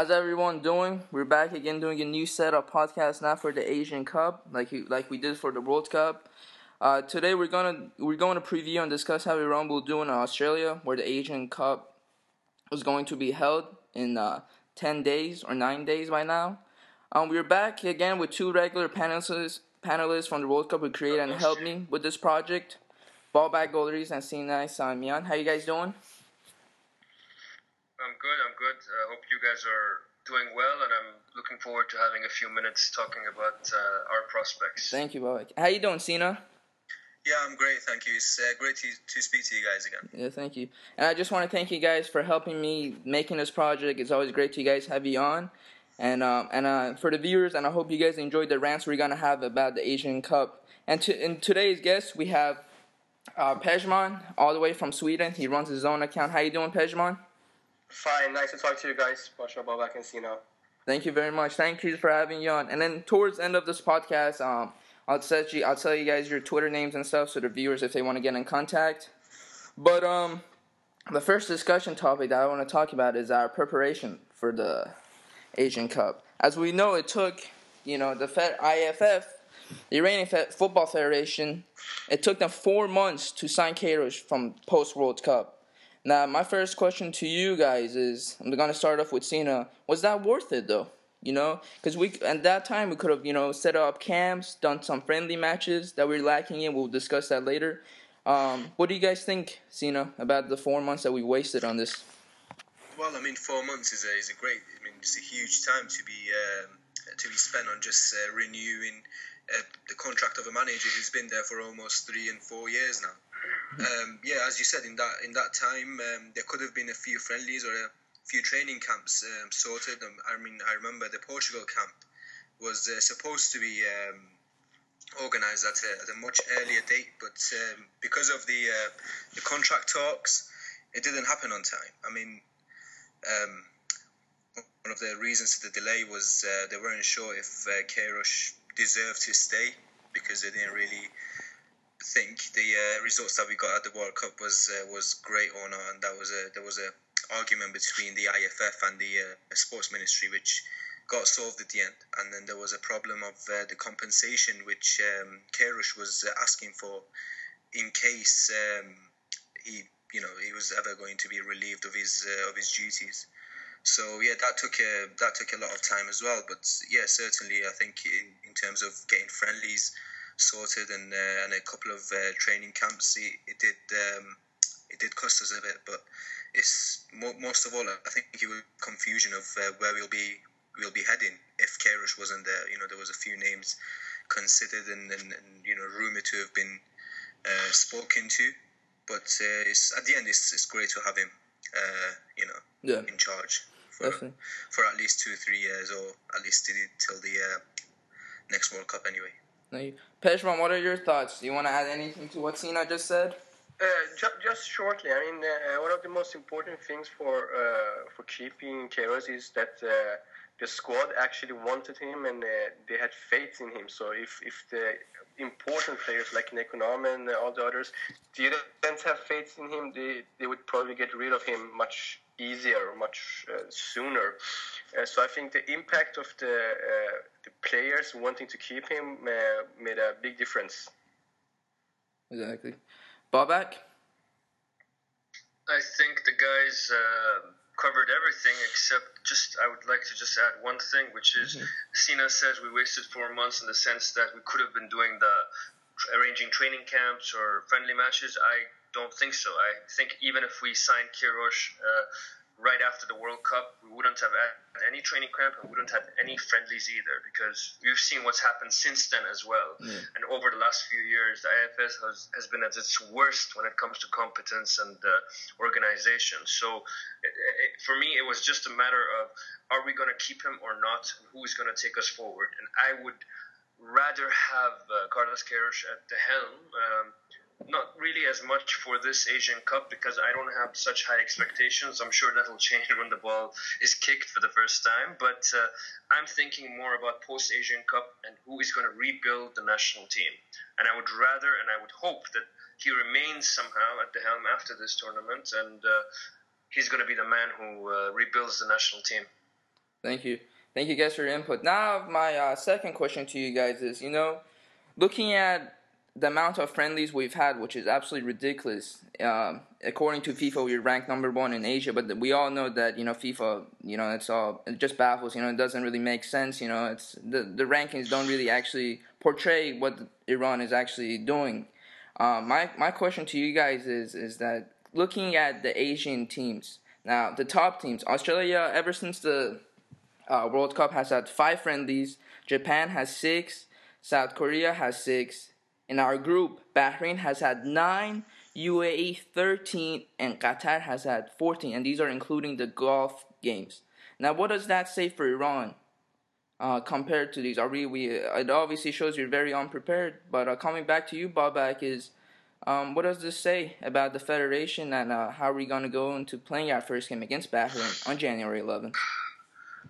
How's everyone doing? We're back again doing a new set of podcasts now for the Asian Cup, like like we did for the World Cup. Uh, today we're gonna we're going to preview and discuss how Iran will do in Australia, where the Asian Cup is going to be held in uh, ten days or nine days by now. Um, we're back again with two regular panelists panelists from the World Cup who created and helped me with this project. Babak Goldries and Sinai Samian. How you guys doing? I'm good. I'm good. I hope you guys are doing well, and I'm looking forward to having a few minutes talking about uh, our prospects. Thank you, Bobak. How you doing, Sina? Yeah, I'm great. Thank you. It's uh, great to, to speak to you guys again. Yeah, thank you. And I just want to thank you guys for helping me making this project. It's always great to you guys have you on. And um, and uh, for the viewers, and I hope you guys enjoyed the rants we're gonna have about the Asian Cup. And to, in today's guest, we have uh, Pejman, all the way from Sweden. He runs his own account. How you doing, Pejman? Fine, nice to talk to you guys. Basha Babak and Sina. Thank you very much. Thank you for having you on. And then towards the end of this podcast, um, I'll set you, I'll tell you guys your Twitter names and stuff, so the viewers, if they want to get in contact. But um, the first discussion topic that I want to talk about is our preparation for the Asian Cup. As we know, it took you know the Fed, IFF, the Iranian Football Federation, it took them four months to sign Queiroz from post World Cup. Now, my first question to you guys is I'm going to start off with Sina. Was that worth it though? You know, because we at that time we could have you know set up camps, done some friendly matches that we're lacking in. We'll discuss that later. Um, what do you guys think, Sina, about the four months that we wasted on this? Well, I mean, four months is a is a great. I mean, it's a huge time to be um, to be spent on just uh, renewing uh, the contract of a manager who's been there for almost three and four years now. Um, yeah, as you said, in that in that time, um, there could have been a few friendlies or a few training camps um, sorted. Um, I mean, I remember the Portugal camp was uh, supposed to be um, organised at a, at a, much earlier date, but um, because of the uh, the contract talks, it didn't happen on time. I mean, one of the reasons for the delay was uh, they weren't sure if uh, deserved to stay because they didn't really think the uh, results that we got at the World Cup was uh, was great or not, and that was a there was a argument between the IFF and the uh, Sports Ministry, which got solved at the end. And then there was a problem of uh, the compensation which um, Queiroz was uh, asking for in case um, he you know he was ever going to be relieved of his uh, of his duties. So yeah, that took a that took a lot of time as well. But yeah, certainly I think in, in terms of getting friendlies sorted and uh, and a couple of uh, training camps. It, it did um, it did cost us a bit, but it's most of all I think it was confusion of uh, where we'll be we'll be heading if Queiroz wasn't there. You know, there was a few names considered and, and, and you know rumored to have been uh, spoken to, but uh, it's at the end it's, it's great to have him. Uh, you know, yeah. in charge for for at least two three years or at least till the next World Cup anyway. Pejman, what are your thoughts? Do you want to add anything to what Sina just said? Uh, ju- just shortly, I mean, uh, one of the most important things for uh, for keeping Queiroz is that uh, the squad actually wanted him and uh, they had faith in him. So if, if the important players like Nekounam and all the others didn't have faith in him, they, they would probably get rid of him much easier, much uh, sooner. Uh, so I think the impact of the uh, the players wanting to keep him uh, made a big difference. Exactly, Bobak. I think the guys uh, covered everything except just I would like to just add one thing, which is mm-hmm. Sina says we wasted four months in the sense that we could have been doing the arranging training camps or friendly matches. I don't think so. I think even if we signed Queiroz uh, right after the World Cup, we wouldn't have had any training camp and we wouldn't have any friendlies either because we've seen what's happened since then as well. Yeah. And over the last few years, the IFF has, has been at its worst when it comes to competence and uh, organization. So it, it, for me, it was just a matter of are we going to keep him or not, and who is going to take us forward. And I would rather have uh, Carlos Queiroz at the helm. Um, not really as much for this Asian Cup because I don't have such high expectations. I'm sure that'll change when the ball is kicked for the first time. But uh, I'm thinking more about post Asian Cup and who is going to rebuild the national team. And I would rather and I would hope that he remains somehow at the helm after this tournament and uh, he's going to be the man who uh, rebuilds the national team. Thank you. Thank you guys for your input. Now, my uh, second question to you guys is, you know, looking at the amount of friendlies we've had, which is absolutely ridiculous. Um, according to FIFA, we're ranked number one in Asia, but we all know that you know FIFA, you know, it's all it just baffles. You know, it doesn't really make sense. You know, it's the the rankings don't really actually portray what Iran is actually doing. Uh, my my question to you guys is is that looking at the Asian teams now, the top teams, Australia, ever since the uh, World Cup, has had five friendlies. Japan has six. South Korea has six. In our group, Bahrain has had 9, UAE 13, and Qatar has had 14, and these are including the Gulf games. Now, what does that say for Iran uh, compared to these? Are we, we? It obviously shows you're very unprepared. But uh, coming back to you, Babak, is um, what does this say about the federation and uh, how are we going to go into playing our first game against Bahrain on January 11th?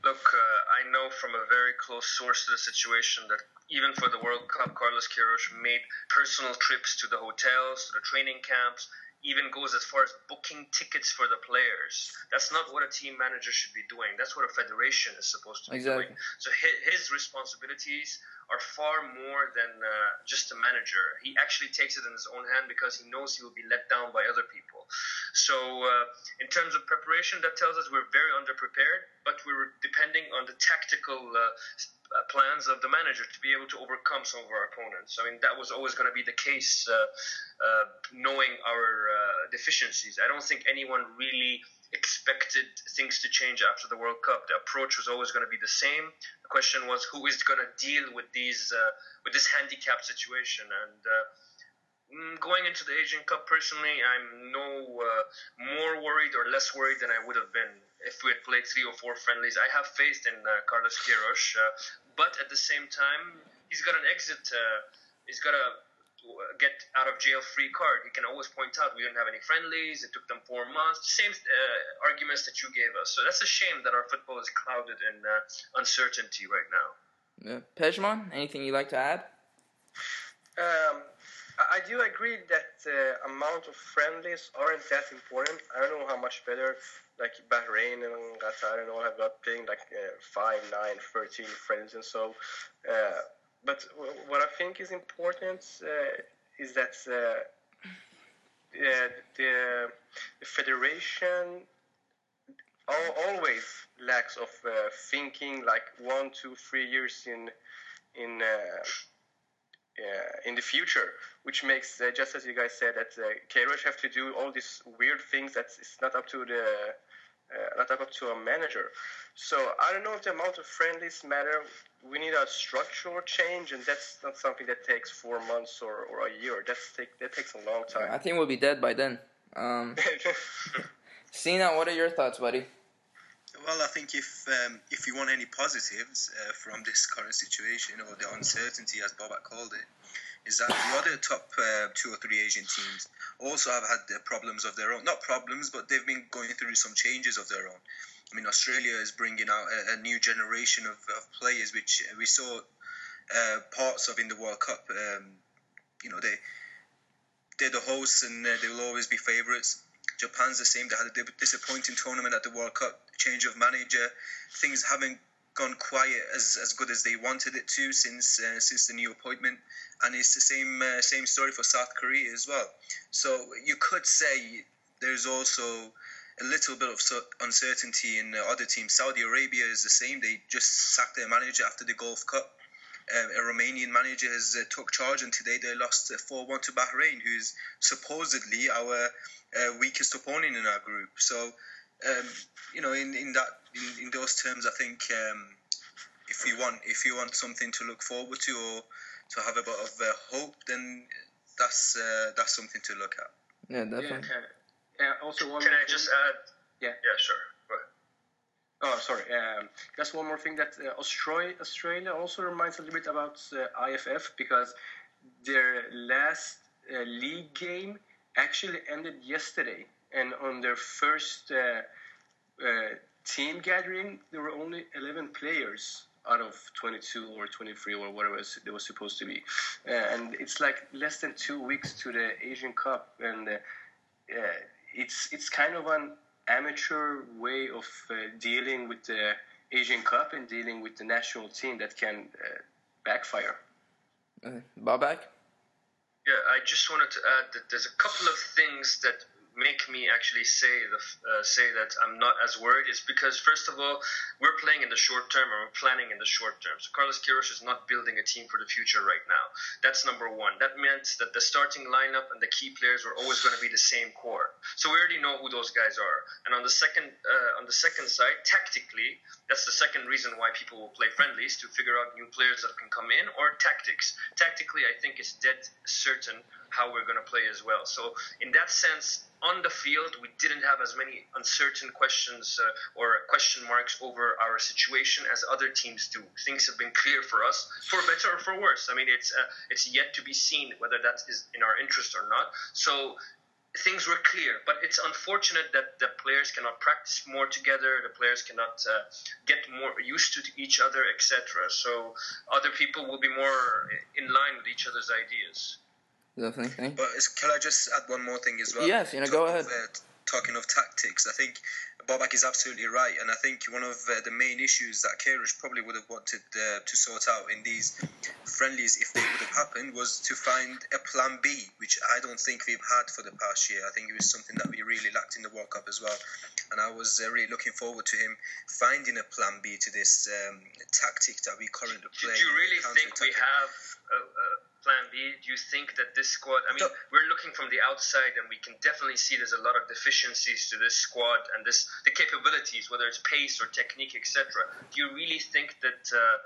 Look, uh, I know from a very close source to the situation that even for the World Cup, Carlos Queiroz made personal trips to the hotels, to the training camps, even goes as far as booking tickets for the players. That's not what a team manager should be doing. That's what a federation is supposed to be exactly. doing. So his, responsibilities are far more than uh, just a manager. He actually takes it in his own hand because he knows he will be let down by other people. So, uh, in terms of preparation, that tells us we're very underprepared, but we're depending on the tactical. Uh, plans of the manager to be able to overcome some of our opponents. I mean, that was always going to be the case, uh, uh, knowing our deficiencies. I don't think anyone really expected things to change after the World Cup. The approach was always going to be the same. The question was who is going to deal with these uh, with this handicap situation and. Mm, going into the Asian Cup, personally, I'm no more worried or less worried than I would have been if we had played three or four friendlies. I have faith in uh, Carlos Queiroz, uh, but at the same time, he's got an exit. Uh, he's got a get out of jail free card. He can always point out we didn't have any friendlies. It took them four months. Same uh, arguments that you gave us. So that's a shame that our football is clouded in uh, uncertainty right now. Yeah. Pejman, anything you'd like to add? Um, I do agree that the amount of friendlies aren't that important. I don't know how much better like Bahrain and Qatar and all have got playing like uh, 5, 9, 13 friends and so. Uh, but what I think is important uh, is that uh, the, the federation always lacks of uh, thinking like one, two, three years in in uh, in the future, which makes uh, just as you guys said that uh, have to do all these weird things that it's not up to the uh, not up to a manager. So I don't know if the amount of friendlies matter. We need a structural change, and that's not something that takes four months or, or a year. That's take, that takes a long time. I think we'll be dead by then. Um, Sina, what are your thoughts, buddy? Well, I think if um, if you want any positives uh, from this current situation or the uncertainty, as Babak called it, is that the other top uh, two or three Asian teams also have had their problems of their own. Not problems, but they've been going through some changes of their own. I mean, Australia is bringing out a, a new generation of, of, players, which we saw uh, parts of in the World Cup. Um, you know, they they're the hosts and uh, they will always be favourites. Japan's the same. They had a disappointing tournament at the World Cup. Change of manager, things haven't gone quiet as, as good as they wanted it to since uh, since the new appointment, and it's the same uh, same story for South Korea as well. So you could say there's also a little bit of uncertainty in the other teams. Saudi Arabia is the same. They just sacked their manager after the Gulf Cup. Uh, a Romanian manager has uh, took charge, and today they lost uh, four one to Bahrain, who's supposedly our uh, weakest opponent in our group. So um, you know, in, in that in, in those terms, I think um, if you want if you want something to look forward to or to have a bit of uh, hope, then that's uh, that's something to look at. Yeah, definitely. Yeah, uh, also one. Can I just add? Yeah. Yeah, sure. Oh, sorry. Um, just one more thing that uh, Australia, Australia also reminds a little bit about uh, IFF because their last uh, league game actually ended yesterday and on their first uh, uh, team gathering, there were only 11 players out of 22 or 23 or whatever it was supposed to be. Uh, and it's like less than two weeks to the Asian Cup, and uh, it's it's kind of an amateur way of uh, dealing with the Asian Cup and dealing with the national team that can uh, backfire. Uh, Babak? Yeah, I just wanted to add that there's a couple of things that make me actually say the uh, say that I'm not as worried is because first of all we're playing in the short term and we're planning in the short term. So Carlos Queiroz is not building a team for the future right now. That's number one. That meant that the starting lineup and the key players were always going to be the same core. So we already know who those guys are. And on the second uh, on the second side, tactically, that's the second reason why people will play friendlies to figure out new players that can come in or tactics. Tactically, I think it's dead certain how we're going to play as well. So in that sense, on the field, we didn't have as many uncertain questions uh, or question marks over our situation as other teams do. Things have been clear for us, for better or for worse. I mean, it's uh, it's yet to be seen whether that is in our interest or not. So things were clear, but it's unfortunate that the players cannot practice more together. The players cannot uh, get more used to each other, etc. So other people will be more in line with each other's ideas. Definitely. But can I just add one more thing as well? Yes, you know, go ahead. Of, uh, talking of tactics, I think Babak is absolutely right, and I think one of uh, the main issues that Queiroz probably would have wanted uh, to sort out in these friendlies, if they would have happened, was to find a plan B, which I don't think we've had for the past year. I think it was something that we really lacked in the World Cup as well, and I was uh, really looking forward to him finding a plan B to this um, tactic that we currently play. Do you really think we have? A, a plan B? Do you think that this squad? I mean, we're looking from the outside, and we can definitely see there's a lot of deficiencies to this squad and this the capabilities, whether it's pace or technique, etc. Do you really think that? Uh,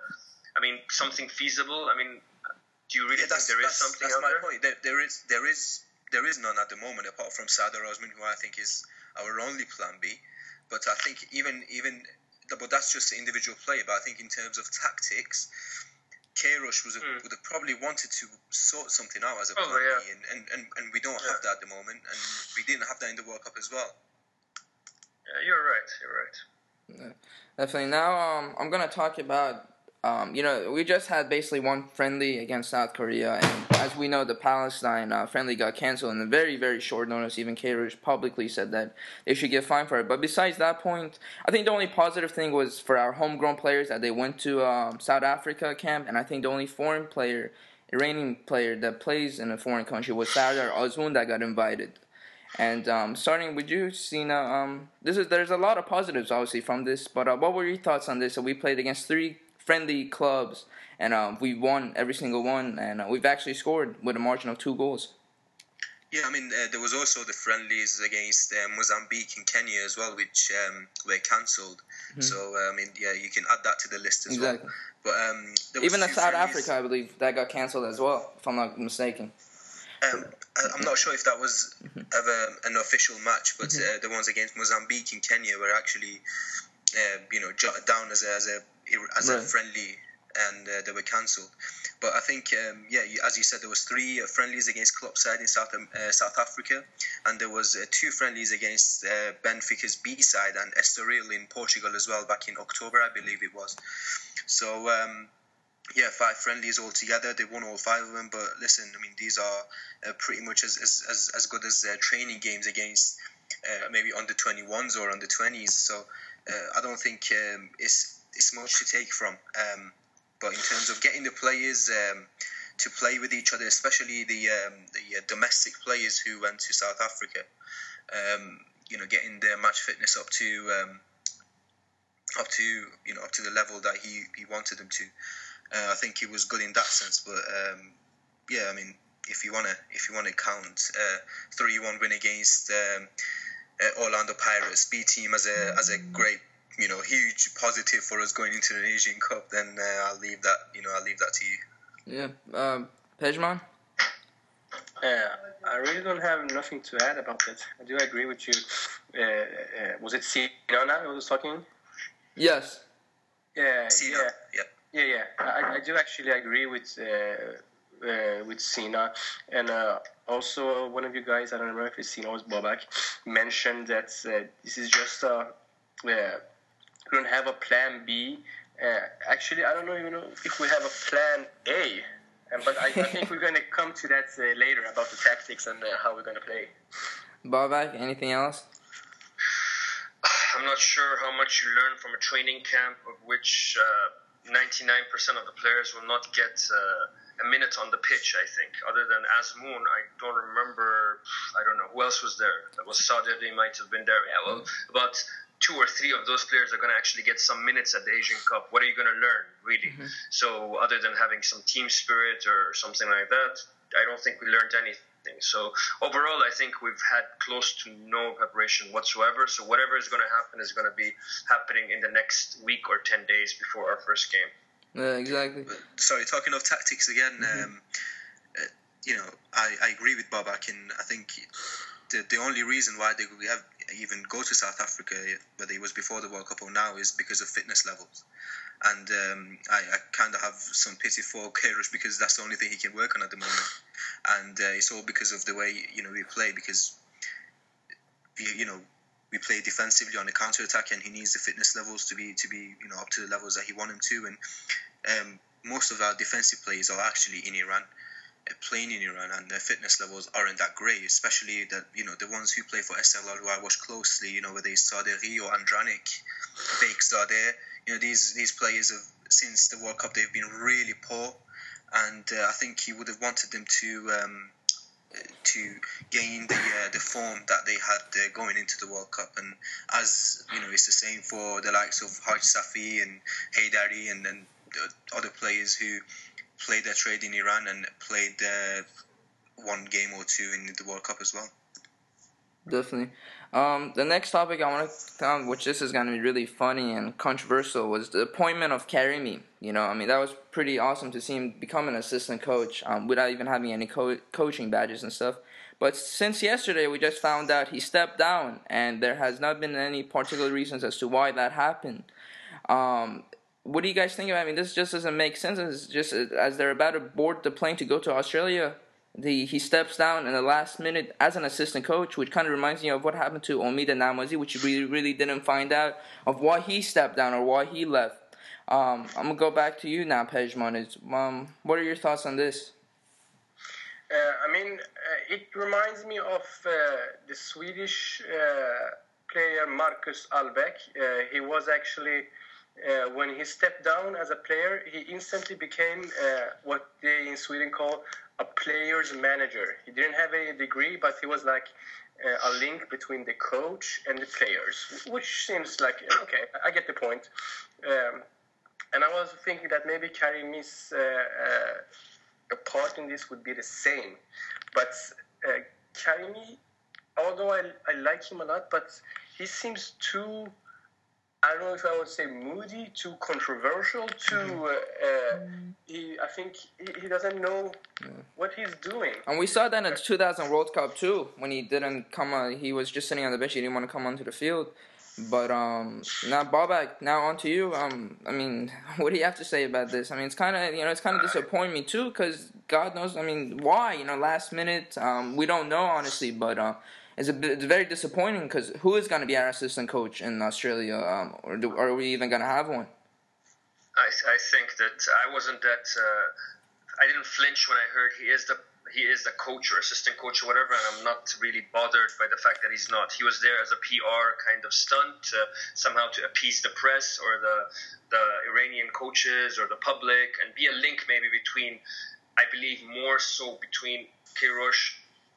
I mean, something feasible. I mean, do you really yeah, think there is something that's out my there? point. There, there is, there is, there is none at the moment apart from Sardar Azmoun, who I think is our only plan B. But I think even even, but that's just individual play. But I think in terms of tactics, Queiroz was a, Mm. would have probably wanted to sort something out as a Oh, plan yeah. And, and, and, and we don't Yeah. have that at the moment, and we didn't have that in the World Cup as well. Yeah, you're right. You're right. Definitely. Now, um, I'm gonna talk about, um, you know, we just had basically one friendly against South Korea, and as we know, the Palestine uh, friendly got canceled in a very, very short notice. Even Queiroz publicly said that they should get fined for it. But besides that point, I think the only positive thing was for our homegrown players that they went to um, South Africa camp, and I think the only foreign player, Iranian player that plays in a foreign country was Sardar Azmoun that got invited. And um, starting with you, Sina, um, this is there's a lot of positives obviously from this, but uh, what were your thoughts on this? So we played against three friendly clubs, and um, we won every single one, and uh, we've actually scored with a margin of two goals. Yeah, I mean, uh, there was also the friendlies against uh, Mozambique and Kenya as well, which um, were cancelled. So, uh, I mean, yeah, you can add that to the list as Exactly. well. But um, there Even the South friendlies- Africa, I believe, that got canceled as well, if I'm not mistaken. Um, I'm not sure if that was Mm-hmm. a, an official match, but uh, the ones against Mozambique and Kenya were actually, uh, you know, jotted down as a as a as a friendly, and uh, they were cancelled. But I think, um, yeah, as you said, there was three uh, friendlies against club side in South um, uh, South Africa, and there was uh, two friendlies against uh, Benfica's B side and Estoril in Portugal as well back in October, I believe it was. So. Um, yeah, five friendlies altogether. They won all five of them. But listen, I mean, these are uh, pretty much as, as, as, good as uh, training games against uh, maybe under 21s or under 20s. So uh, I don't think um, it's it's much to take from. Um, but in terms of getting the players um, to play with each other, especially the um, the uh, domestic players who went to South Africa, um, you know, getting their match fitness up to um, up to you know up to the level that he, he wanted them to. Uh, I think he was good in that sense, but yeah, I mean, if you wanna if you wanna count three one win against um, uh, Orlando Pirates B team as a as a great you know huge positive for us going into the Asian Cup, then uh, I'll leave that you know I'll leave that to you. Yeah, um, Pejman. Uh, I really don't have nothing to add about that. I do agree with you. Uh, uh, was it Sinana who was talking? Yes. Yeah, Sina, yeah. yeah. Yeah, yeah, I, I do actually agree with uh, uh, with Sina, and uh, also one of you guys, I don't remember if it's Sina or Bobak, mentioned that uh, this is just a uh, we don't have a plan B. Uh, actually, I don't know even know if we have a plan A, and but I, I think we're going to come to that uh, later about the tactics and uh, how we're going to play. Bobak, anything else? I'm not sure how much you learn from a training camp of which uh, 99% of the players will not get uh, a minute on the pitch. I think, other than Azmoun, I don't remember. I don't know who else was there. That was Saudi. They might have been there. Yeah, well, about two or three of those players are going to actually get some minutes at the Asian Cup. What are you going to learn, really? Mm-hmm. So, other than having some team spirit or something like that, I don't think we learned anything. So overall, I think we've had close to no preparation whatsoever. So whatever is going to happen is going to be happening in the next week or ten days before our first game. Yeah, exactly. Sorry, talking of tactics again. Mm-hmm. Um, uh, you know, I, I agree with Babak, and I think the the only reason why they have even go to South Africa, whether it was before the World Cup or now, is because of fitness levels. And um, I, I kind of have some pity for Queiroz because that's the only thing he can work on at the moment. And uh, it's all because of the way you know we play because we, you know we play defensively on the counter attack, and he needs the fitness levels to be to be you know up to the levels that he want him to. And um, most of our defensive players are actually in Iran playing in Iran and their fitness levels aren't that great, especially that you know the ones who play for SLR who I watch closely, you know whether it's Sadeghi or Andranik, Beykzadeh, you know these these players have since the World Cup they've been really poor, and uh, I think he would have wanted them to. Um, to gain the uh, the form that they had uh, going into the World Cup, and as you know, it's the same for the likes of Haj Safi and Haydari, and then the other players who played their trade in Iran and played uh, one game or two in the World Cup as well. Definitely. Um, the next topic I want to, um, which this is going to be really funny and controversial, was the appointment of Karimi. You know, I mean, that was pretty awesome to see him become an assistant coach um, without even having any co- coaching badges and stuff. But since yesterday, we just found out he stepped down, and there has not been any particular reasons as to why that happened. Um, what do you guys think about? It? I mean, this just doesn't make sense. It's just as they're about to board the plane to go to Australia, the he steps down in the last minute as an assistant coach, which kind of reminds me of what happened to Omid Namazi, which we really didn't find out of why he stepped down or why he left. Um, I'm gonna go back to you now, Pejman. Um, what are your thoughts on this? Uh, I mean, uh, it reminds me of uh, the Swedish uh, player Marcus Allbäck. Uh, he was actually uh, when he stepped down as a player, he instantly became uh, what they in Sweden call a player's manager. He didn't have any degree, but he was like uh, a link between the coach and the players, which seems like okay. I get the point. Um, and I was thinking that maybe Karimi's uh, uh, part in this would be the same, but uh, Karimi, although I, I like him a lot, but he seems too I don't know if I would say moody, too controversial, too. Mm-hmm. Uh, uh, he, I think he, he doesn't know yeah. what he's doing. And we saw that in the 2000 World Cup too, when he didn't come. On, he was just sitting on the bench. He didn't want to come onto the field. But um, now Babak, now on to you. Um, I mean, what do you have to say about this? I mean, it's kind of you know it's kind of disappointing me too, because God knows. I mean, why? You know, last minute. Um, we don't know honestly, but uh, it's, a, it's very disappointing because who is going to be our assistant coach in Australia, um, or do, are we even going to have one? I, I think that I wasn't that. Uh, I didn't flinch when I heard he is the he is the coach or assistant coach or whatever, and I'm not really bothered by the fact that he's not. He was there as a PR kind of stunt, somehow to appease the press or the the Iranian coaches or the public, and be a link maybe between, I believe, more so between Queiroz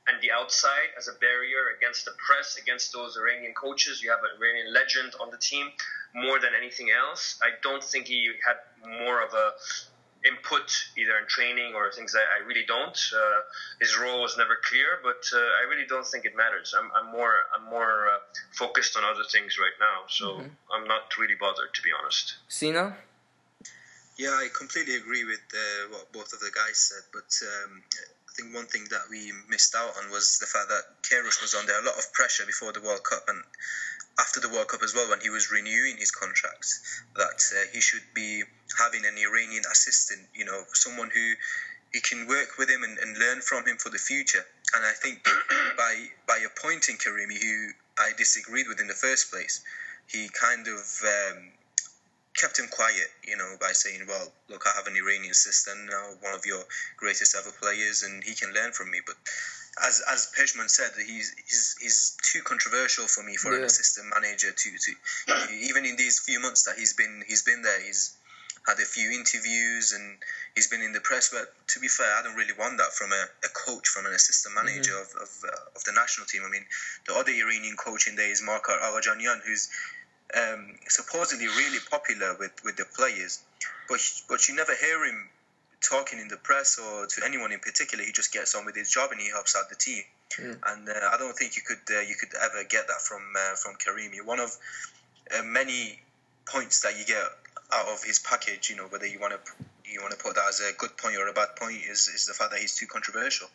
and the outside as a barrier against the press, against those Iranian coaches. You have an Iranian legend on the team more than anything else. I don't think he had more of a input either in training or things that I really don't. Uh, his role was never clear, but uh, I really don't think it matters. I'm, I'm more I'm more uh, focused on other things right now, so mm-hmm. I'm not really bothered to be honest. Sina. Yeah, I completely agree with uh, what both of the guys said, but um, think one thing that we missed out on was the fact that Queiroz was under a lot of pressure before the World Cup and after the World Cup as well when he was renewing his contract that uh, he should be having an Iranian assistant, you know, someone who he can work with him and, and learn from him for the future. And I think by by appointing Karimi, who I disagreed with in the first place, he kind of um, kept him quiet, you know, by saying, "Well, look, I have an Iranian assistant now, one of your greatest ever players, and he can learn from me." But as as Pejman said, he's he's he's too controversial for me for Yeah. an assistant manager to to even in these few months that he's been he's been there. He's had a few interviews and he's been in the press. But to be fair, I don't really want that from a, a coach, from an assistant manager of of, uh, of the national team. I mean, the other Iranian coach in there is Markar Aghajanyan, who's um, supposedly really popular with, with the players, but but you never hear him talking in the press or to anyone in particular. He just gets on with his job and he helps out the team. Mm. And uh, I don't think you could uh, you could ever get that from uh, from. You're one of uh, many points that you get out of his package. You know whether you want to you want to put that as a good point or a bad point is, is the fact that he's too controversial.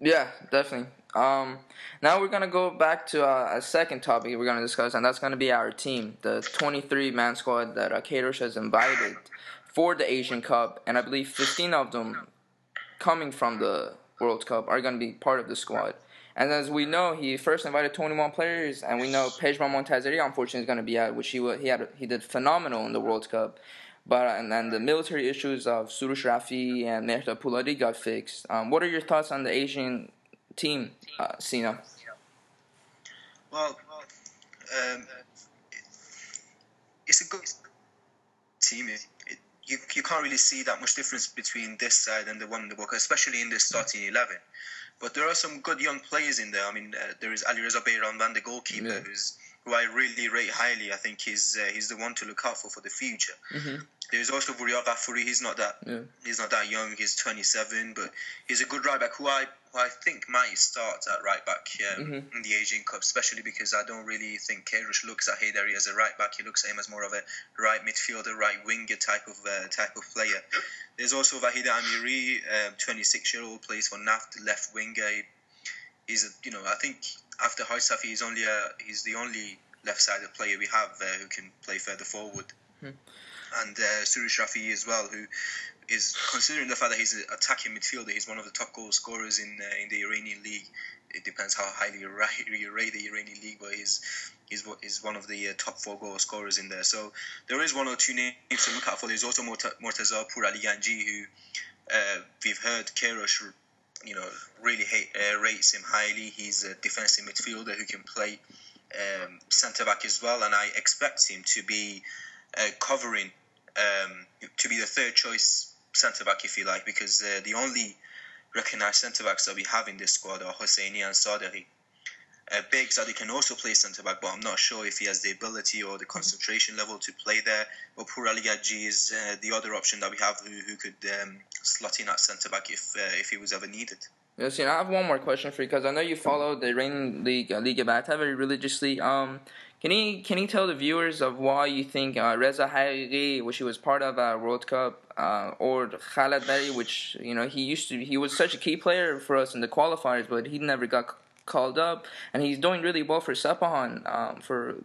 Yeah, definitely. Um, now we're gonna go back to uh, a second topic we're gonna discuss, and that's gonna be our team, the 23 man squad that uh, has invited for the Asian Cup, and I believe 15 of them coming from the World Cup are gonna be part of the squad. And as we know, he first invited 21 players, and we know Pejman Montazeri unfortunately is gonna be out, which he he had he did phenomenal in the World Cup. But and then the military issues of Soroush Rafi and Mehrdad Pouladi got fixed. Um, what are your thoughts on the Asian team, uh, Sina? Well, um, it's a good team. It, it, you, you can't really see that much difference between this side and the one in the book, especially in the starting 11. But there are some good young players in there. I mean, uh, there is Ali Reza Beiranvand, the goalkeeper, Yeah. who's who I really rate highly. I think he's uh, he's the one to look out for for the future. Mm-hmm. There's also Vuria Ghafouri. He's not that Yeah. he's not that young. He's 27, but he's a good right back who I who I think might start at right back um, Mhm. in the Asian Cup, especially because I don't really think Queiroz looks at Haydari as a right back. He looks at him as more of a right midfielder, right winger type of uh, type of player. There's also Vahid Amiri, 26 year old, plays for Naft, left winger. He, he's a, you know I think after Hajsafi, he's only a, he's the only left-sided player we have uh, who can play further forward and uh, Soroush Rafi as well, who is considering the fact that he's an attacking midfielder, he's one of the top goal scorers in uh, in the Iranian league. It depends how highly you rate, the Iranian league, but he's he's he's one of the uh, top four goal scorers in there. So there is one or two names to look out for. There's also Ali Ganji, who uh, we've heard Queiroz, you know, really hate, uh, rates him highly. He's a defensive midfielder who can play um, centre back as well, and I expect him to be uh, covering um, to be the third choice centre back, if you like, because uh, the only recognised centre backs that we have in this squad are Hosseini and Sadeghi. Uh, Beikzadeh can also play centre back, but I'm not sure if he has the ability or the concentration level to play there. But Pur Ali is uh, the other option that we have who, who could um, slot in at centre back if uh, if he was ever needed. Yeah, Sina, I have one more question for you because I know you follow the Iranian league, uh, Liga Bata very religiously. Um, can you can you tell the viewers of why you think uh, Reza Haghighi, which he was part of uh, World Cup, uh, or Khalatbari, which you know he used to he was such a key player for us in the qualifiers, but he never got c- called up, and he's doing really well for Sepahan um, for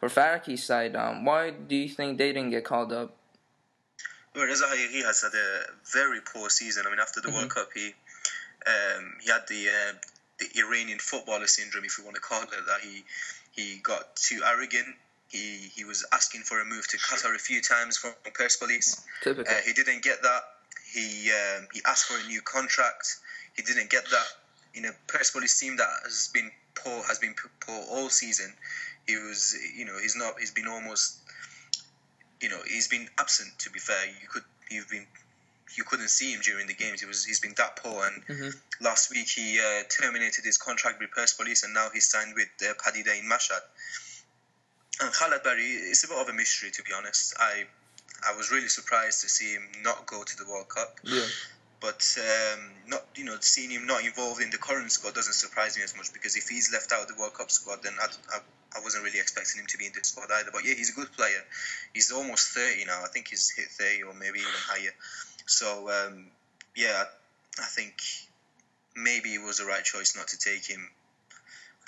for Faraki's side. Um, why do you think they didn't get called up? Well, Reza Haghighi has had a very poor season. I mean, after the World Cup, he um, he had the uh, the Iranian footballer syndrome, if you want to call it that. He he got too arrogant. He he was asking for a move to Qatar a few times from Persepolis. Typical. Uh, he didn't get that. He um, he asked for a new contract. He didn't get that. In a Persepolis team that has been poor has been poor all season. He was you know he's not he's been almost you know he's been absent. To be fair, you could you've been you couldn't see him during the games. He was he's been that poor. And Mhm. last week he uh, terminated his contract with Persepolis, and now he's signed with uh, Padideh in Mashhad. And Khalatbari, it's a bit of a mystery to be honest. I I was really surprised to see him not go to the World Cup. Yeah. But um, not you know seeing him not involved in the current squad doesn't surprise me as much because if he's left out of the World Cup squad, then I, I, I wasn't really expecting him to be in the squad either. But yeah, he's a good player. He's almost thirty now. I think he's hit thirty or maybe even higher. So um, yeah, I think maybe it was the right choice not to take him.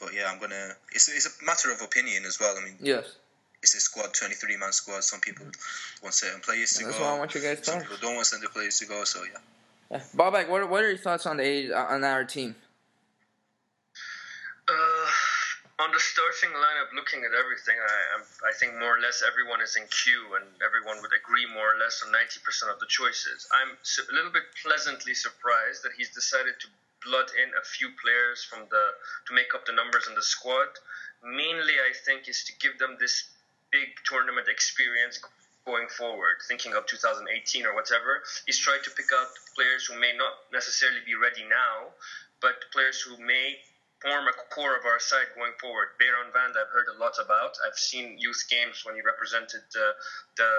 But yeah, I'm gonna. It's it's a matter of opinion as well. I mean, Yes. it's a squad, 23 man squad. Some people want certain players to That's go. why I want you guys to Some talk. people don't want certain players to go. So yeah. Yeah. Bobak, what what are your thoughts on the age, uh, on our team? Uh, on the starting lineup, looking at everything, I, I think more or less everyone is in queue, and everyone would agree more or less on 90% of the choices. I'm a little bit pleasantly surprised that he's decided to blood in a few players from the to make up the numbers in the squad. Mainly, I think, is to give them this big tournament experience going forward, thinking of 2018 or whatever. He's tried to pick out players who may not necessarily be ready now, but players who may form a core of our side going forward. Beiran Vand, I've heard a lot about. I've seen youth games when he represented uh, the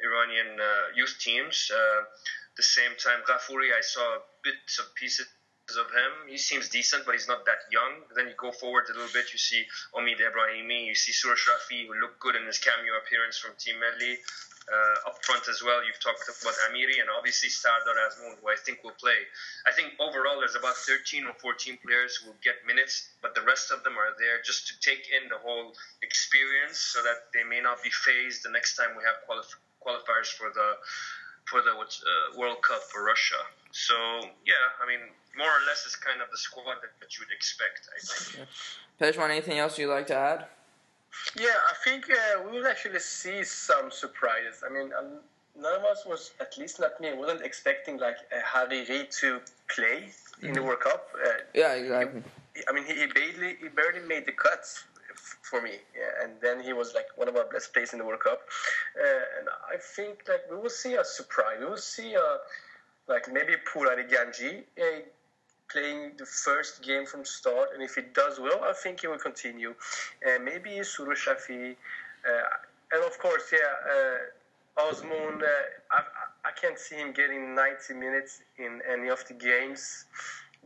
Iranian uh, youth teams. Uh, the same time, Ghafouri, I saw bits of pieces of him. He seems decent, but he's not that young. Then you go forward a little bit, you see Omid Ebrahimi, you see Soroush Rafi, who looked good in his cameo appearance from Team Melli. Uh, up front as well, you've talked about Amiri and obviously Sardar Azmoun, who I think will play. I think overall there's about 13 or 14 players who will get minutes, but the rest of them are there just to take in the whole experience so that they may not be phased the next time we have qualif- qualifiers for the for the uh, World Cup for Russia. So yeah, I mean, more or less is kind of the squad that, that you would expect. I think. Pejman, anything else you'd like to add? Yeah, I think uh, we will actually see some surprises. I mean, um, none of us was, at least not me, wasn't expecting like uh, Haghighi to play mm-hmm. in the mm-hmm. World Cup. Uh, yeah, exactly. He, I mean, he, he barely he barely made the cuts for me. Yeah, and then he was like one of our best players in the World Cup. Uh, and I think like we will see a surprise. We will see a like maybe Pourali Ganji uh, playing the first game from start, and if he does well, I think he will continue. Uh, maybe Soroush Rafi, uh, and of course, yeah, uh, Azmoun. Uh, I, I can't see him getting 90 minutes in any of the games,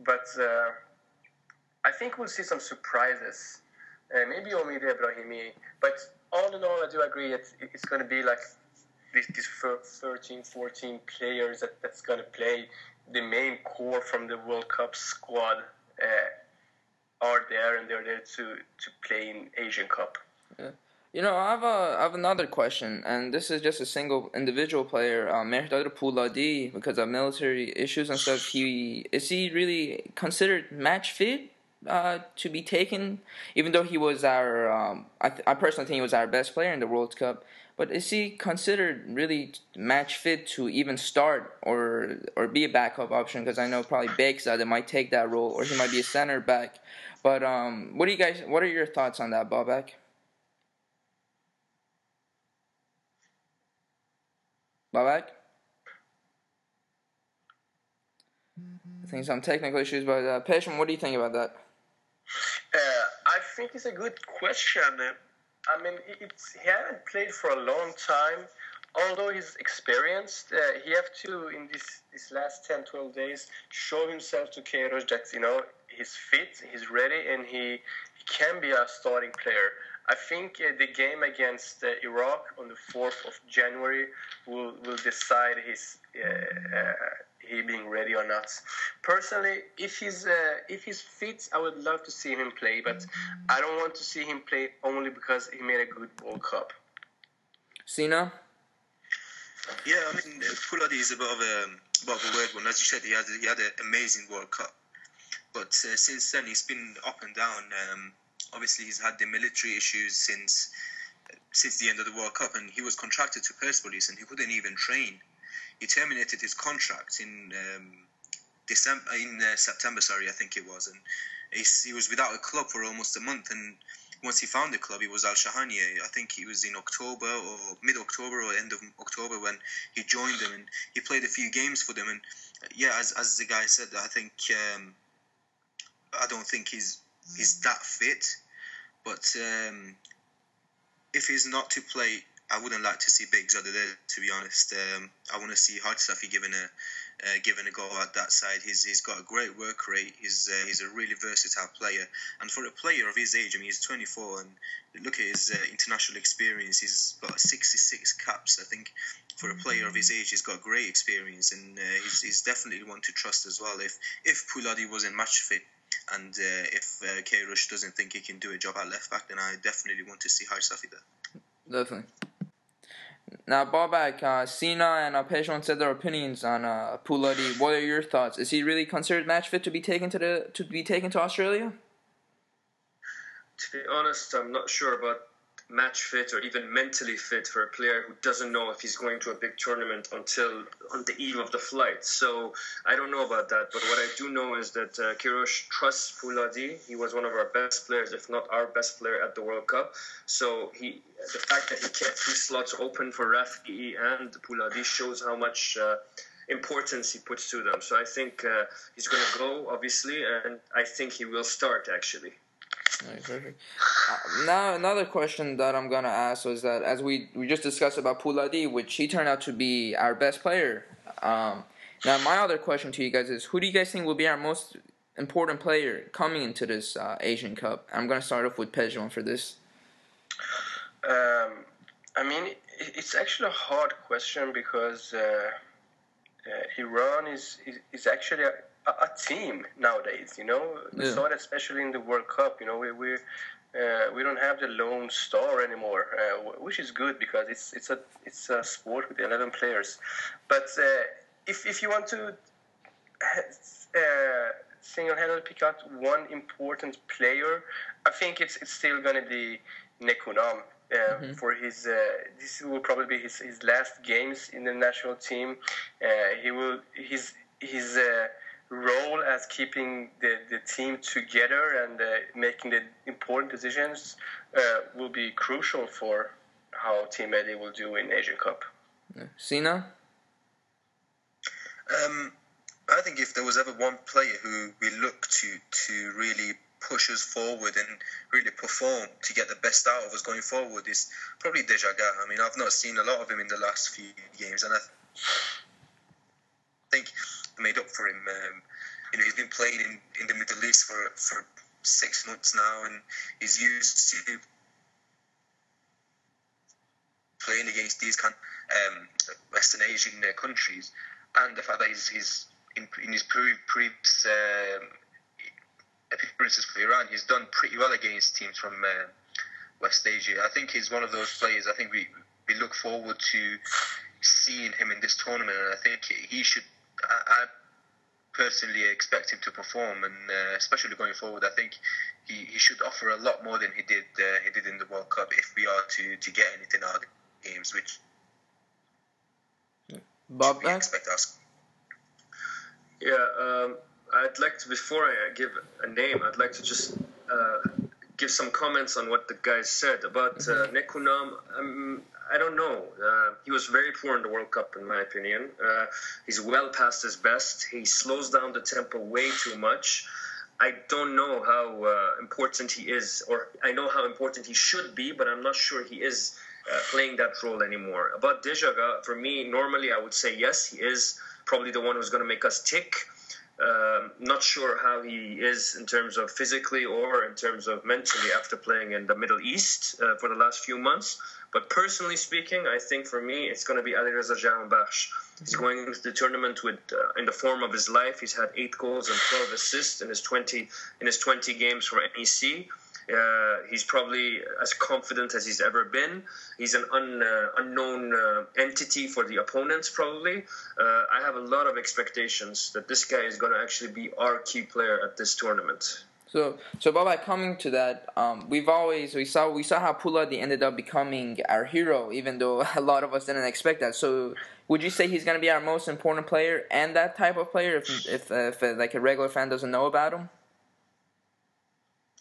but uh, I think we'll see some surprises maybe Omid Ebrahimi. But all in all, I do agree it's, it's going to be like these, these 13, 14 players that, that's going to play the main core from the World Cup squad uh, are there and they're there to, to play in Asian Cup. Yeah. You know, I have a I have another question, and this is just a single individual player, uh, Mehrdad Pouladi, because of military issues and stuff. He is he really considered match fit uh, to be taken, even though he was our, um, I, th- I personally think he was our best player in the World Cup. But is he considered really match fit to even start or or be a backup option? Because I know probably Begzadeh might take that role, or he might be a center back. But um, what do you guys? What are your thoughts on that, Babak? Babak? I think some technical issues, but uh, Pejman, what do you think about that? Uh, I think it's a good question. I mean, it's, he hasn't played for a long time. Although he's experienced, uh, he have to in this this last 10, 12 days show himself to Queiroz that you know he's fit, he's ready, and he, he can be a starting player. I think uh, the game against uh, Iraq on the 4th of January will will decide his uh, uh, he being ready or not. Personally, if he's uh, if he's fit, I would love to see him play, but I don't want to see him play only because he made a good World Cup. Sina. Yeah, I mean, Pouladi is a bit of a, bit of a weird one. As you said, he had he had an amazing World Cup, but uh, since then he's been up and down. Um, obviously, he's had the military issues since since the end of the World Cup, and he was contracted to Persepolis, and he couldn't even train he terminated his contract in um, December, in uh, September, sorry, I think it was, and he was without a club for almost a month. And once he found a club, he was Al Shahania. I think he was in October or mid October or end of October when he joined them, and he played a few games for them. And uh, yeah, as, as the guy said, I think um, I don't think he's he's that fit, but um, if he's not to play I wouldn't like to see Begzadeh there, to be honest. Um, I want to see Hajsafi given a uh, given a go at that side. He's he's got a great work rate. He's uh, he's a really versatile player, and for a player of his age, I mean, he's 24, and look at his uh, international experience. He's got 66 caps, I think. For a player of his age, he's got great experience, and uh, he's, he's definitely one to trust as well. If if Pouladi wasn't match fit, and uh, if uh, Queiroz doesn't think he can do a job at left back, then I definitely want to see Hajsafi there. Definitely. Now, Babak, uh, Sina and uh, said their opinions on uh, Pouladi. What are your thoughts? Is he really considered match fit to be taken to the to be taken to Australia? To be honest, I'm not sure about match fit or even mentally fit for a player who doesn't know if he's going to a big tournament until on the eve of the flight. So I don't know about that, but what I do know is that uh, Queiroz trusts Pouladi. He was one of our best players, if not our best player at the World Cup. So he, the fact that he kept two slots open for Rafi and Pouladi shows how much. Uh, importance he puts to them. So I think uh, he's going to go, obviously, and I think he will start actually. Right, perfect. Uh, now another question that I'm gonna ask was that as we we just discussed about Pouladi, which he turned out to be our best player. Um, now my other question to you guys is, who do you guys think will be our most important player coming into this uh, Asian Cup? I'm gonna start off with Pejman for this. Um, I mean, it's actually a hard question because uh, uh, Iran is, is, is actually a, team nowadays. You know, we saw that especially in the World Cup. You know, we we uh, we don't have the lone star anymore, uh, which is good because it's it's a it's a sport with 11 players. But uh, if if you want to uh, single-handedly pick out one important player, I think it's it's still going to be Nekounam. Uh, mm-hmm. For his, uh, this will probably be his, his last games in the national team. Uh, he will his his role as keeping the, the team together and uh, making the important decisions uh, will be crucial for how Team Melli will do in Asian Cup. Sina? Um, I think if there was ever one player who we look to to really push us forward and really perform to get the best out of us going forward is probably Dejagah. I mean, I've not seen a lot of him in the last few games, and I think made up for him. Um, you know, he's been playing in, in the Middle East for for six months now, and he's used to playing against these kind um, Western Asian uh, countries, and the fact that he's, he's in, in his previous um, appearances for Iran, he's done pretty well against teams from uh, West Asia. I think he's one of those players. I think we we look forward to seeing him in this tournament, and I think he should I, I personally expect him to perform, and uh, especially going forward, I think he, he should offer a lot more than he did uh, he did in the World Cup if we are to, to get anything out of the games, which Bob, we expect us. Yeah, um, I'd like to before I give a name, I'd like to just uh, give some comments on what the guys said about uh, mm-hmm. Nekounam. Um, I don't know. Uh, he was very poor in the World Cup, in my opinion. Uh, he's well past his best. He slows down the tempo way too much. I don't know how uh, important he is, or I know how important he should be, but I'm not sure he is uh, playing that role anymore. About Dejagah, for me, normally I would say yes, he is probably the one who's going to make us tick. Um, not sure how he is in terms of physically or in terms of mentally after playing in the Middle East uh, for the last few months. But personally speaking, I think for me it's going to be Alireza Jahanbakhsh. He's going into the tournament with uh, in the form of his life. He's had eight goals and 12 assists in his 20 in his 20 games for NEC. Uh, he's probably as confident as he's ever been. He's an un, uh, unknown uh, entity for the opponents, probably. Uh, I have a lot of expectations that this guy is going to actually be our key player at this tournament. So, so Baba, coming to that, um, we've always we saw we saw how Pouladi ended up becoming our hero, even though a lot of us didn't expect that. So, would you say he's going to be our most important player and that type of player if if, uh, if like a regular fan doesn't know about him?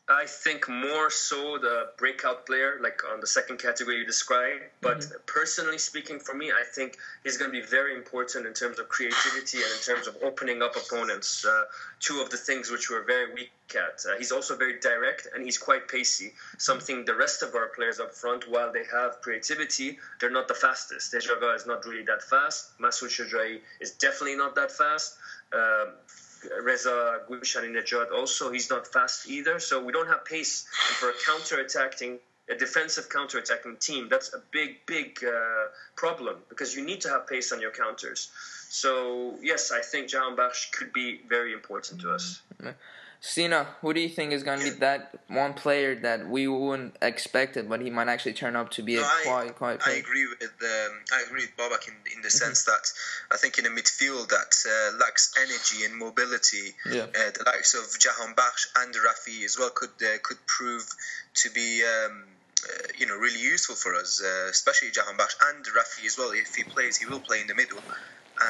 I think more so the breakout player, like on the second category you described. But mm-hmm. personally speaking, for me, I think he's going to be very important in terms of creativity and in terms of opening up opponents. Uh, two of the things which we're very weak at. Uh, he's also very direct and he's quite pacey. Something the rest of our players up front, while they have creativity, they're not the fastest. Dejagah is not really that fast. Masoud Shojai is definitely not that fast. Um, Reza Gulshani also, he's not fast either. So we don't have pace. For a counter-attacking, a defensive counter-attacking team, that's a big, big uh, problem because you need to have pace on your counters. So yes, I think Jahanbakhsh could be very important to us. Sina, who do you think is going to be that one player that we wouldn't expect it, but he might actually turn up to be no, a quite quite player? I agree with um, I agree with Babak in, in the mm-hmm. sense that I think in a midfield that uh, lacks energy and mobility, yeah. uh, the likes of Jahan Jahanbakhsh and Rafi as well could uh, could prove to be um, uh, you know, really useful for us, uh, especially Jahanbakhsh and Rafi as well. If he plays, he will play in the middle.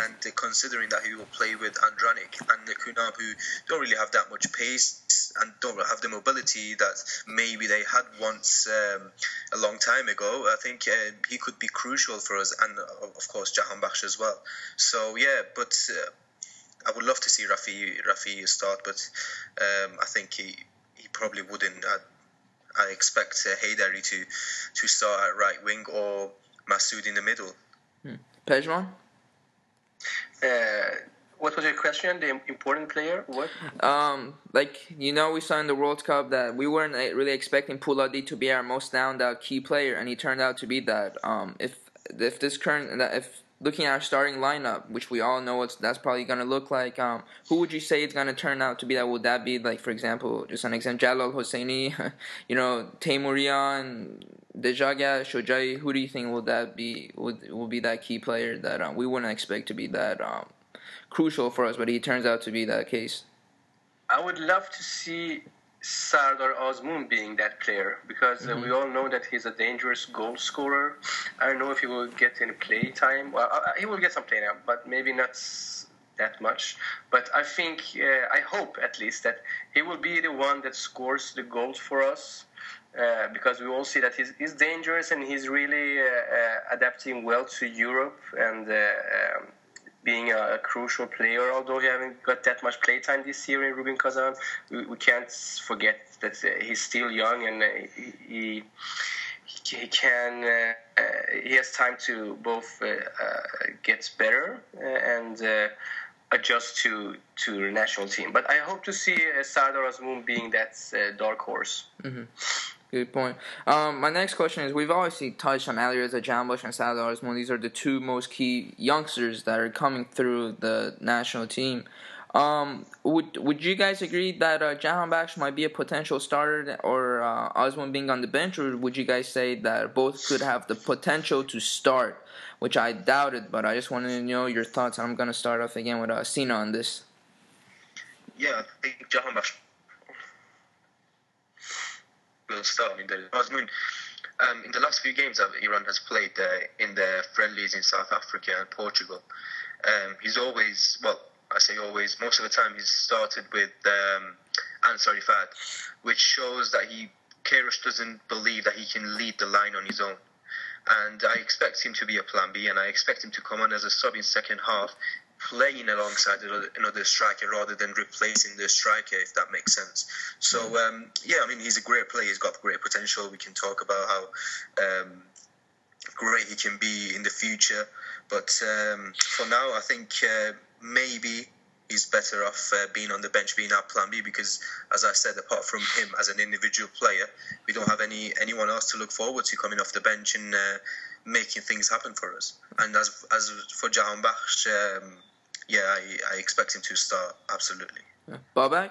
And considering that he will play with Andranik and Kunab, who don't really have that much pace and don't have the mobility that maybe they had once um, a long time ago, I think uh, he could be crucial for us, and of course Jahan Jahanbakhsh as well. So yeah, but uh, I would love to see Rafi Rafi start, but um, I think he he probably wouldn't. I, I expect uh, to to start at right wing or Masood in the middle. Hmm. Pejman? Uh, what was your question? The important player? What? Um, like you know, we saw in the World Cup that we weren't uh, really expecting Pouladi to be our most down out key player, and he turned out to be that. Um, if if this current if looking at our starting lineup, which we all know what that's probably going to look like, um, who would you say it's going to turn out to be? That would that be like, for example, just an example, Jalal Hosseini, you know, Teymourian, Dejagah, Shojai. Who do you think will that be? Would will be that key player that um, we wouldn't expect to be that um, crucial for us, but he turns out to be that case. I would love to see Sardar Azmoun being that player because uh, mm-hmm. we all know that he's a dangerous goal scorer. I don't know if he will get any play time. Well, uh, he will get some play time, but maybe not that much. But I think, uh, I hope at least that he will be the one that scores the goals for us. Uh, because we all see that he's, he's dangerous and he's really uh, uh, adapting well to Europe and um, being a, a, crucial player. Although he haven't got that much playtime this year in Rubin Kazan, we, we can't forget that uh, he's still young and uh, he, he, he can uh, uh he has time to both uh, uh, get better and adjust to to the national team. But I hope to see Sardar Azmoun being that dark horse. Mm-hmm. Good point. Um, my next question is: We've obviously touched on Alireza Jahanbakhsh and Sardar Azmoun. These are the two most key youngsters that are coming through the national team. Um, would would you guys agree that uh, Jahanbakhsh might be a potential starter, or uh, Azmoun being on the bench, or would you guys say that both could have the potential to start? Which I doubted, but I just wanted to know your thoughts. I'm gonna start off again with uh, Sina on this. Yeah, I think Jahanbakhsh will start. in the Azmoun, um, in the last few games that Iran has played uh, in the friendlies in South Africa and Portugal, um, he's always, well, I say always, most of the time he's started with um, Ansarifard, which shows that he, Queiroz doesn't believe that he can lead the line on his own. And I expect him to be a plan B, and I expect him to come on as a sub in second half playing alongside another striker rather than replacing the striker, if that makes sense. So um, yeah, I mean he's a great player. He's got great potential. We can talk about how um, great he can be in the future. But um, for now, I think uh, maybe he's better off uh, being on the bench, being our plan B. Because as I said, apart from him as an individual player, we don't have any anyone else to look forward to coming off the bench and. Uh, making things happen for us. And as as for Jahanbakhsh, um, yeah, I, I expect him to start absolutely. Yeah. Babak?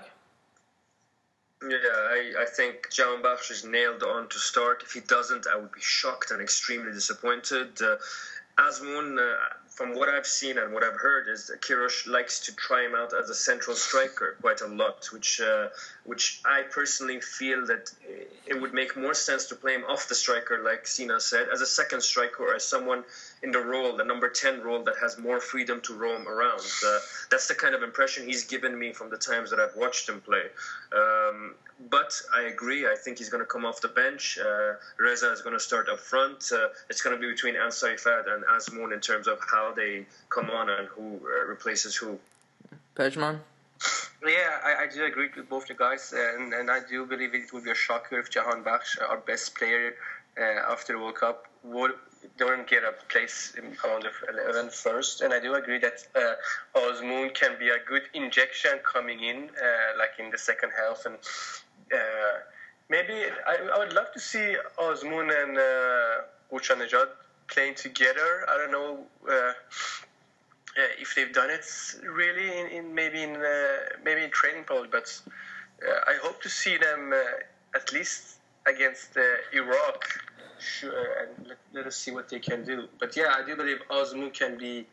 Yeah, I, I think Jahanbakhsh is nailed on to start. If he doesn't, I would be shocked and extremely disappointed. Uh, Azmoun, uh, from what I've seen and what I've heard, is that Queiroz likes to try him out as a central striker quite a lot, which uh, which I personally feel that it would make more sense to play him off the striker, like Sina said, as a second striker or as someone in the role, the number 10 role that has more freedom to roam around. Uh, that's the kind of impression he's given me from the times that I've watched him play. Um, but I agree. I think he's going to come off the bench. Uh, Reza is going to start up front. Uh, it's going to be between Ansarifard and Azmoun in terms of how they come on and who uh, replaces who. Pejman? Yeah, I, I, do agree with both the guys, and, and I do believe it would be a shocker if Jahan Jahanbakhsh, our best player uh, after the World Cup, would don't get a place among the 11 first. And I do agree that uh, Azmoun can be a good injection coming in, uh, like in the second half. And uh, maybe I, I, would love to see Azmoun and uh, Nejad playing together. I don't know. Uh, uh, if they've done it really in, in maybe in uh, maybe in training probably, but uh, I hope to see them at least against Iraq sure, and let, let, us see what they can do. But yeah, I do believe Azmoun can be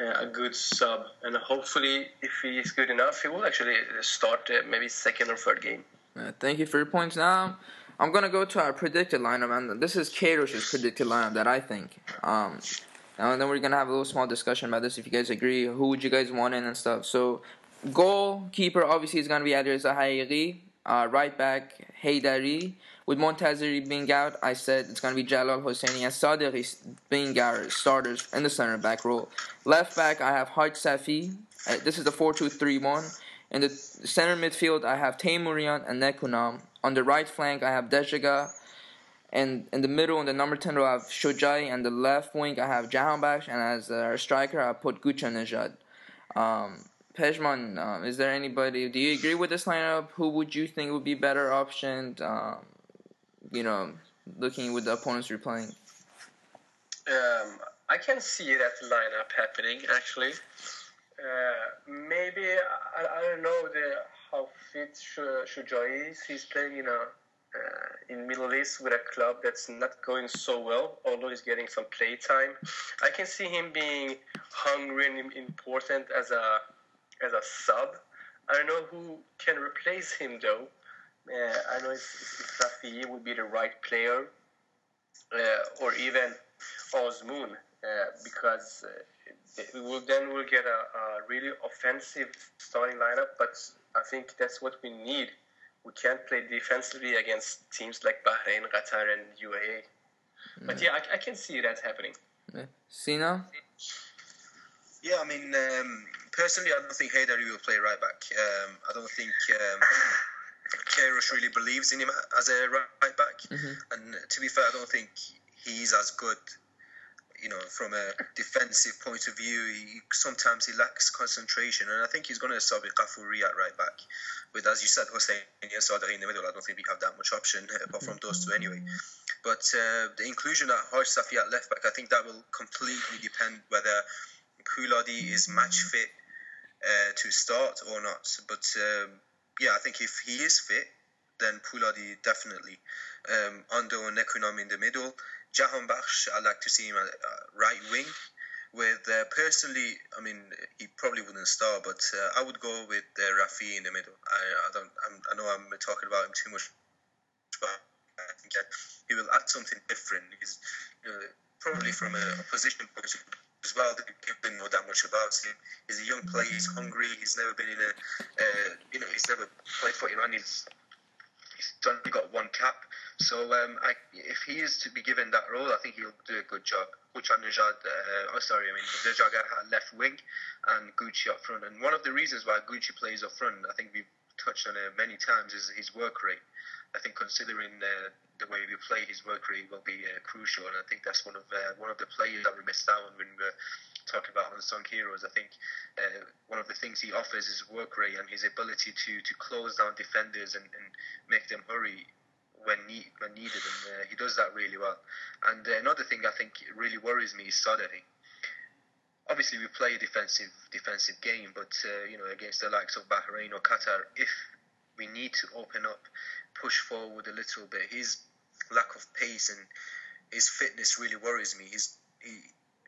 uh, a good sub, and hopefully, if he is good enough, he will actually start uh, maybe second or third game. Uh, thank you for your points. Now, I'm gonna go to our predicted lineup, and this is Queiroz's predicted lineup that I think. Um, and then we're gonna have a little small discussion about this if you guys agree. Who would you guys want in and stuff? So, goalkeeper obviously is gonna be either Zahairi, uh, right back Haidari. With Montazeri being out, I said it's gonna be Jalal Hosseini and Sadeghi being our starters in the center back role. Left back, I have Hajsafi. Uh, this is the 4-2-3-1. In the center midfield, I have Teymourian and Nekounam. On the right flank, I have Dejagah. And in the middle, in the number 10 row, I have Shojai. And the left wing, I have Jahanbakhsh. And as our striker, I put Ghoochannejhad. Um, Pejman, um, is there anybody, do you agree with this lineup? Who would you think would be better optioned? Um, you know, looking with the opponents you're playing? Um, I can see that lineup happening, actually. Uh, maybe I, I don't know the how fit Shojai is. He's playing in a uh, in Middle East with a club that's not going so well, although he's getting some play time. I can see him being hungry and important as a as a sub. I don't know who can replace him though. Uh, I know if, if Rafi would be the right player, uh, or even Azmoun, uh, because uh, we will then we'll get a, a, really offensive starting lineup. But I think that's what we need. We can't play defensively against teams like Bahrain, Qatar, and UAE. Mm. But yeah, I, I, can see that happening. Yeah. Sina? Yeah, I mean, um, personally, I don't think Haidari will play right back. Um, I don't think um, Queiroz really believes in him as a right back. Mm-hmm. And to be fair, I don't think he's as good. You know, from a defensive point of view, he, sometimes he lacks concentration, and I think he's going to sub Ghafouri at right back. With, as you said, Hossein and Sadeghi in the middle, I don't think we have that much option apart from those two anyway. But uh, the inclusion of Hajsafi at left back, I think that will completely depend whether Pouladi is match fit uh, to start or not. But um, yeah, I think if he is fit, then Pouladi definitely. Um, Ando and Nekounam in the middle. Jahanbakhsh, I like to see him at uh, right wing. With uh, personally, I mean, he probably wouldn't start, but uh, I would go with uh, Rafi in the middle. I, I don't, I'm, i know I'm talking about him too much, but I think he will add something different. He's know, probably from a, a position point of view as well. Didn't know that much about him. He's a young player. He's hungry. He's never been in a, uh, you know, he's never played for Iran. He's he's only got one cap. So um, I, if he is to be given that role, I think he'll do a good job. Ghoochannejhad, uh, oh sorry, I mean Dejagah at left wing and Gucci up front. And one of the reasons why Gucci plays up front, I think we've touched on it many times, is his work rate. I think considering uh, the way we play, his work rate will be uh, crucial, and I think that's one of uh, one of the players that we missed out on when we were talking about unsung heroes. I think uh, one of the things he offers is work rate and his ability to to close down defenders and, and make them hurry when need, when needed, and uh, he does that really well. And uh, another thing I think really worries me is Sadeghi. Obviously, we play a defensive defensive game, but uh, you know against the likes of Bahrain or Qatar, if we need to open up, push forward a little bit, his lack of pace and his fitness really worries me. He's he,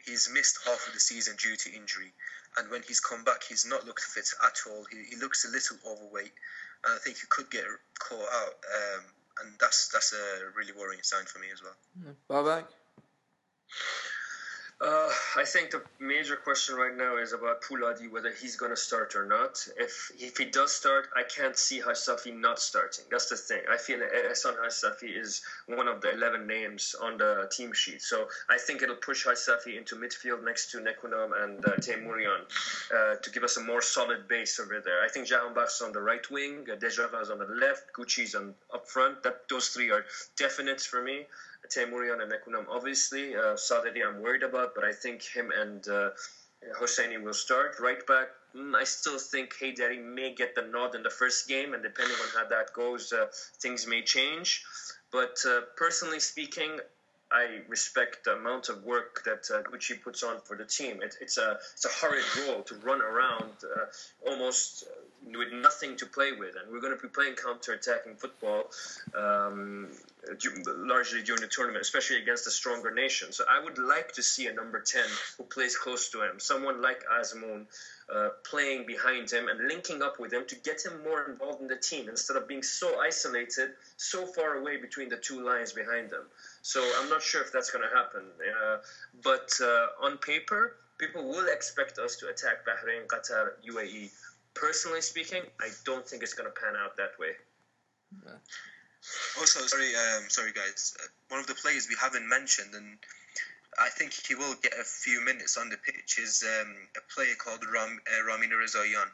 he's missed half of the season due to injury, and when he's come back, he's not looked fit at all. He, he looks a little overweight, and I think he could get caught out, um, and that's that's a really worrying sign for me as well. Babak. Uh, I think the major question right now is about Pouladi, whether he's going to start or not. If if he does start, I can't see Safi not starting. That's the thing. I feel Ehsan Safi is one of the 11 names on the team sheet. So I think it'll push Safi into midfield next to Nekounam and uh, uh, to give us a more solid base over there. I think Jahanbakhsh on the right wing, Dejagah is on the left, Gucci's on up front. That Those three are definites for me. Teymourian and Nekounam. Obviously, uh, I'm worried about, but I think him and uh, Hosseini will start. Right back, mm, I still think Haidari may get the nod in the first game, and depending on how that goes, uh, things may change. But uh, personally speaking, I respect the amount of work that uh, Gucci puts on for the team. It, it's a it's a hard role to run around uh, almost with nothing to play with, and we're going to be playing counter-attacking football um, largely during the tournament, especially against a stronger nation. So I would like to see a number ten who plays close to him, someone like Azmoun. Uh, playing behind him and linking up with him to get him more involved in the team instead of being so isolated, so far away between the two lines behind them. So I'm not sure if that's going to happen. Uh, but uh, on paper, people will expect us to attack Bahrain, Qatar, UAE. Personally speaking, I don't think it's going to pan out that way. Also, sorry, um, sorry guys. Uh, one of the players we haven't mentioned, and I think he will get a few minutes on the pitch, is um, a player called Ram, uh, Ramina Rezaeian.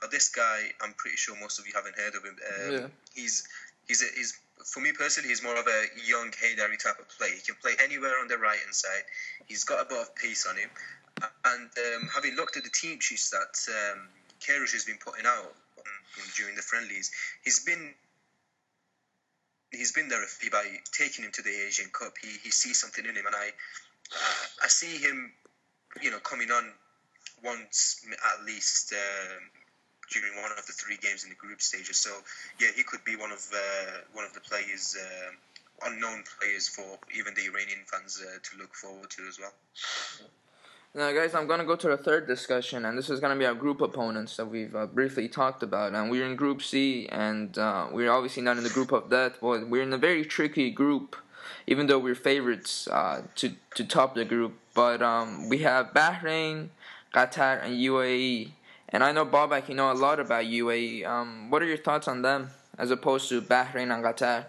Now, this guy, I'm pretty sure most of you haven't heard of him. Um, yeah. He's he's a, he's for me personally, he's more of a young Haydari type of player. He can play anywhere on the right hand side. He's got a bit of pace on him. And um, having looked at the team sheets that um, Queiroz has been putting out um, during the friendlies, he's been he's been there by taking him to the Asian Cup. He he sees something in him, and I uh, I see him, you know, coming on once at least um, during one of the three games in the group stages. So yeah, he could be one of uh, one of the players. Uh, unknown players for even the Iranian fans uh, to look forward to as well. Now, guys, I'm going to go to the third discussion, and this is going to be our group opponents that we've uh, briefly talked about. And we're in Group C, and uh, we're obviously not in the group of death, but we're in a very tricky group, even though we're favorites uh, to, to top the group. But um, we have Bahrain, Qatar, and UAE. And I know, Babak, you know a lot about UAE. Um, what are your thoughts on them as opposed to Bahrain and Qatar?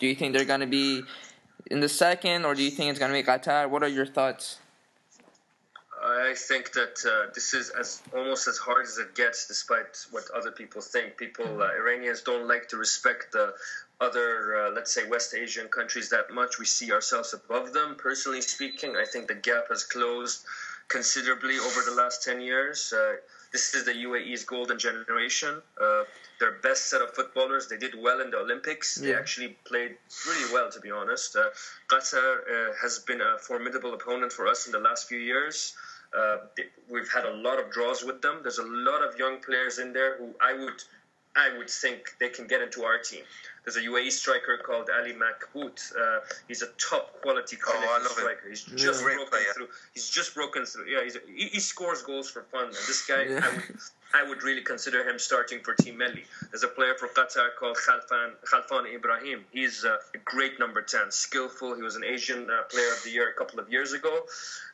Do you think they're going to be in the second, or do you think it's going to be Qatar? What are your thoughts? I think that uh, this is as almost as hard as it gets, despite what other people think. People, uh, Iranians, don't like to respect the other, uh, let's say, West Asian countries that much. We see ourselves above them. Personally speaking, I think the gap has closed considerably over the last ten years. Uh, this is the UAE's golden generation. Uh, their best set of footballers. They did well in the Olympics. Yeah. They actually played really well, to be honest. Uh, Qatar uh, has been a formidable opponent for us in the last few years. Uh, we've had a lot of draws with them. There's a lot of young players in there who I would, I would think they can get into our team. There's a UAE striker called Ali Mabkhout. Uh, he's a top quality oh, striker. Him. He's just yeah. broken through. He's just broken through. Yeah, a, he, he, scores goals for fun. And this guy, yeah. I, would, I would really consider him starting for Team Melli. There's a player for Qatar called Khalfan, Khalfan Ibrahim. He's uh, a great number 10, skillful. He was an Asian uh, Player of the Year a couple of years ago.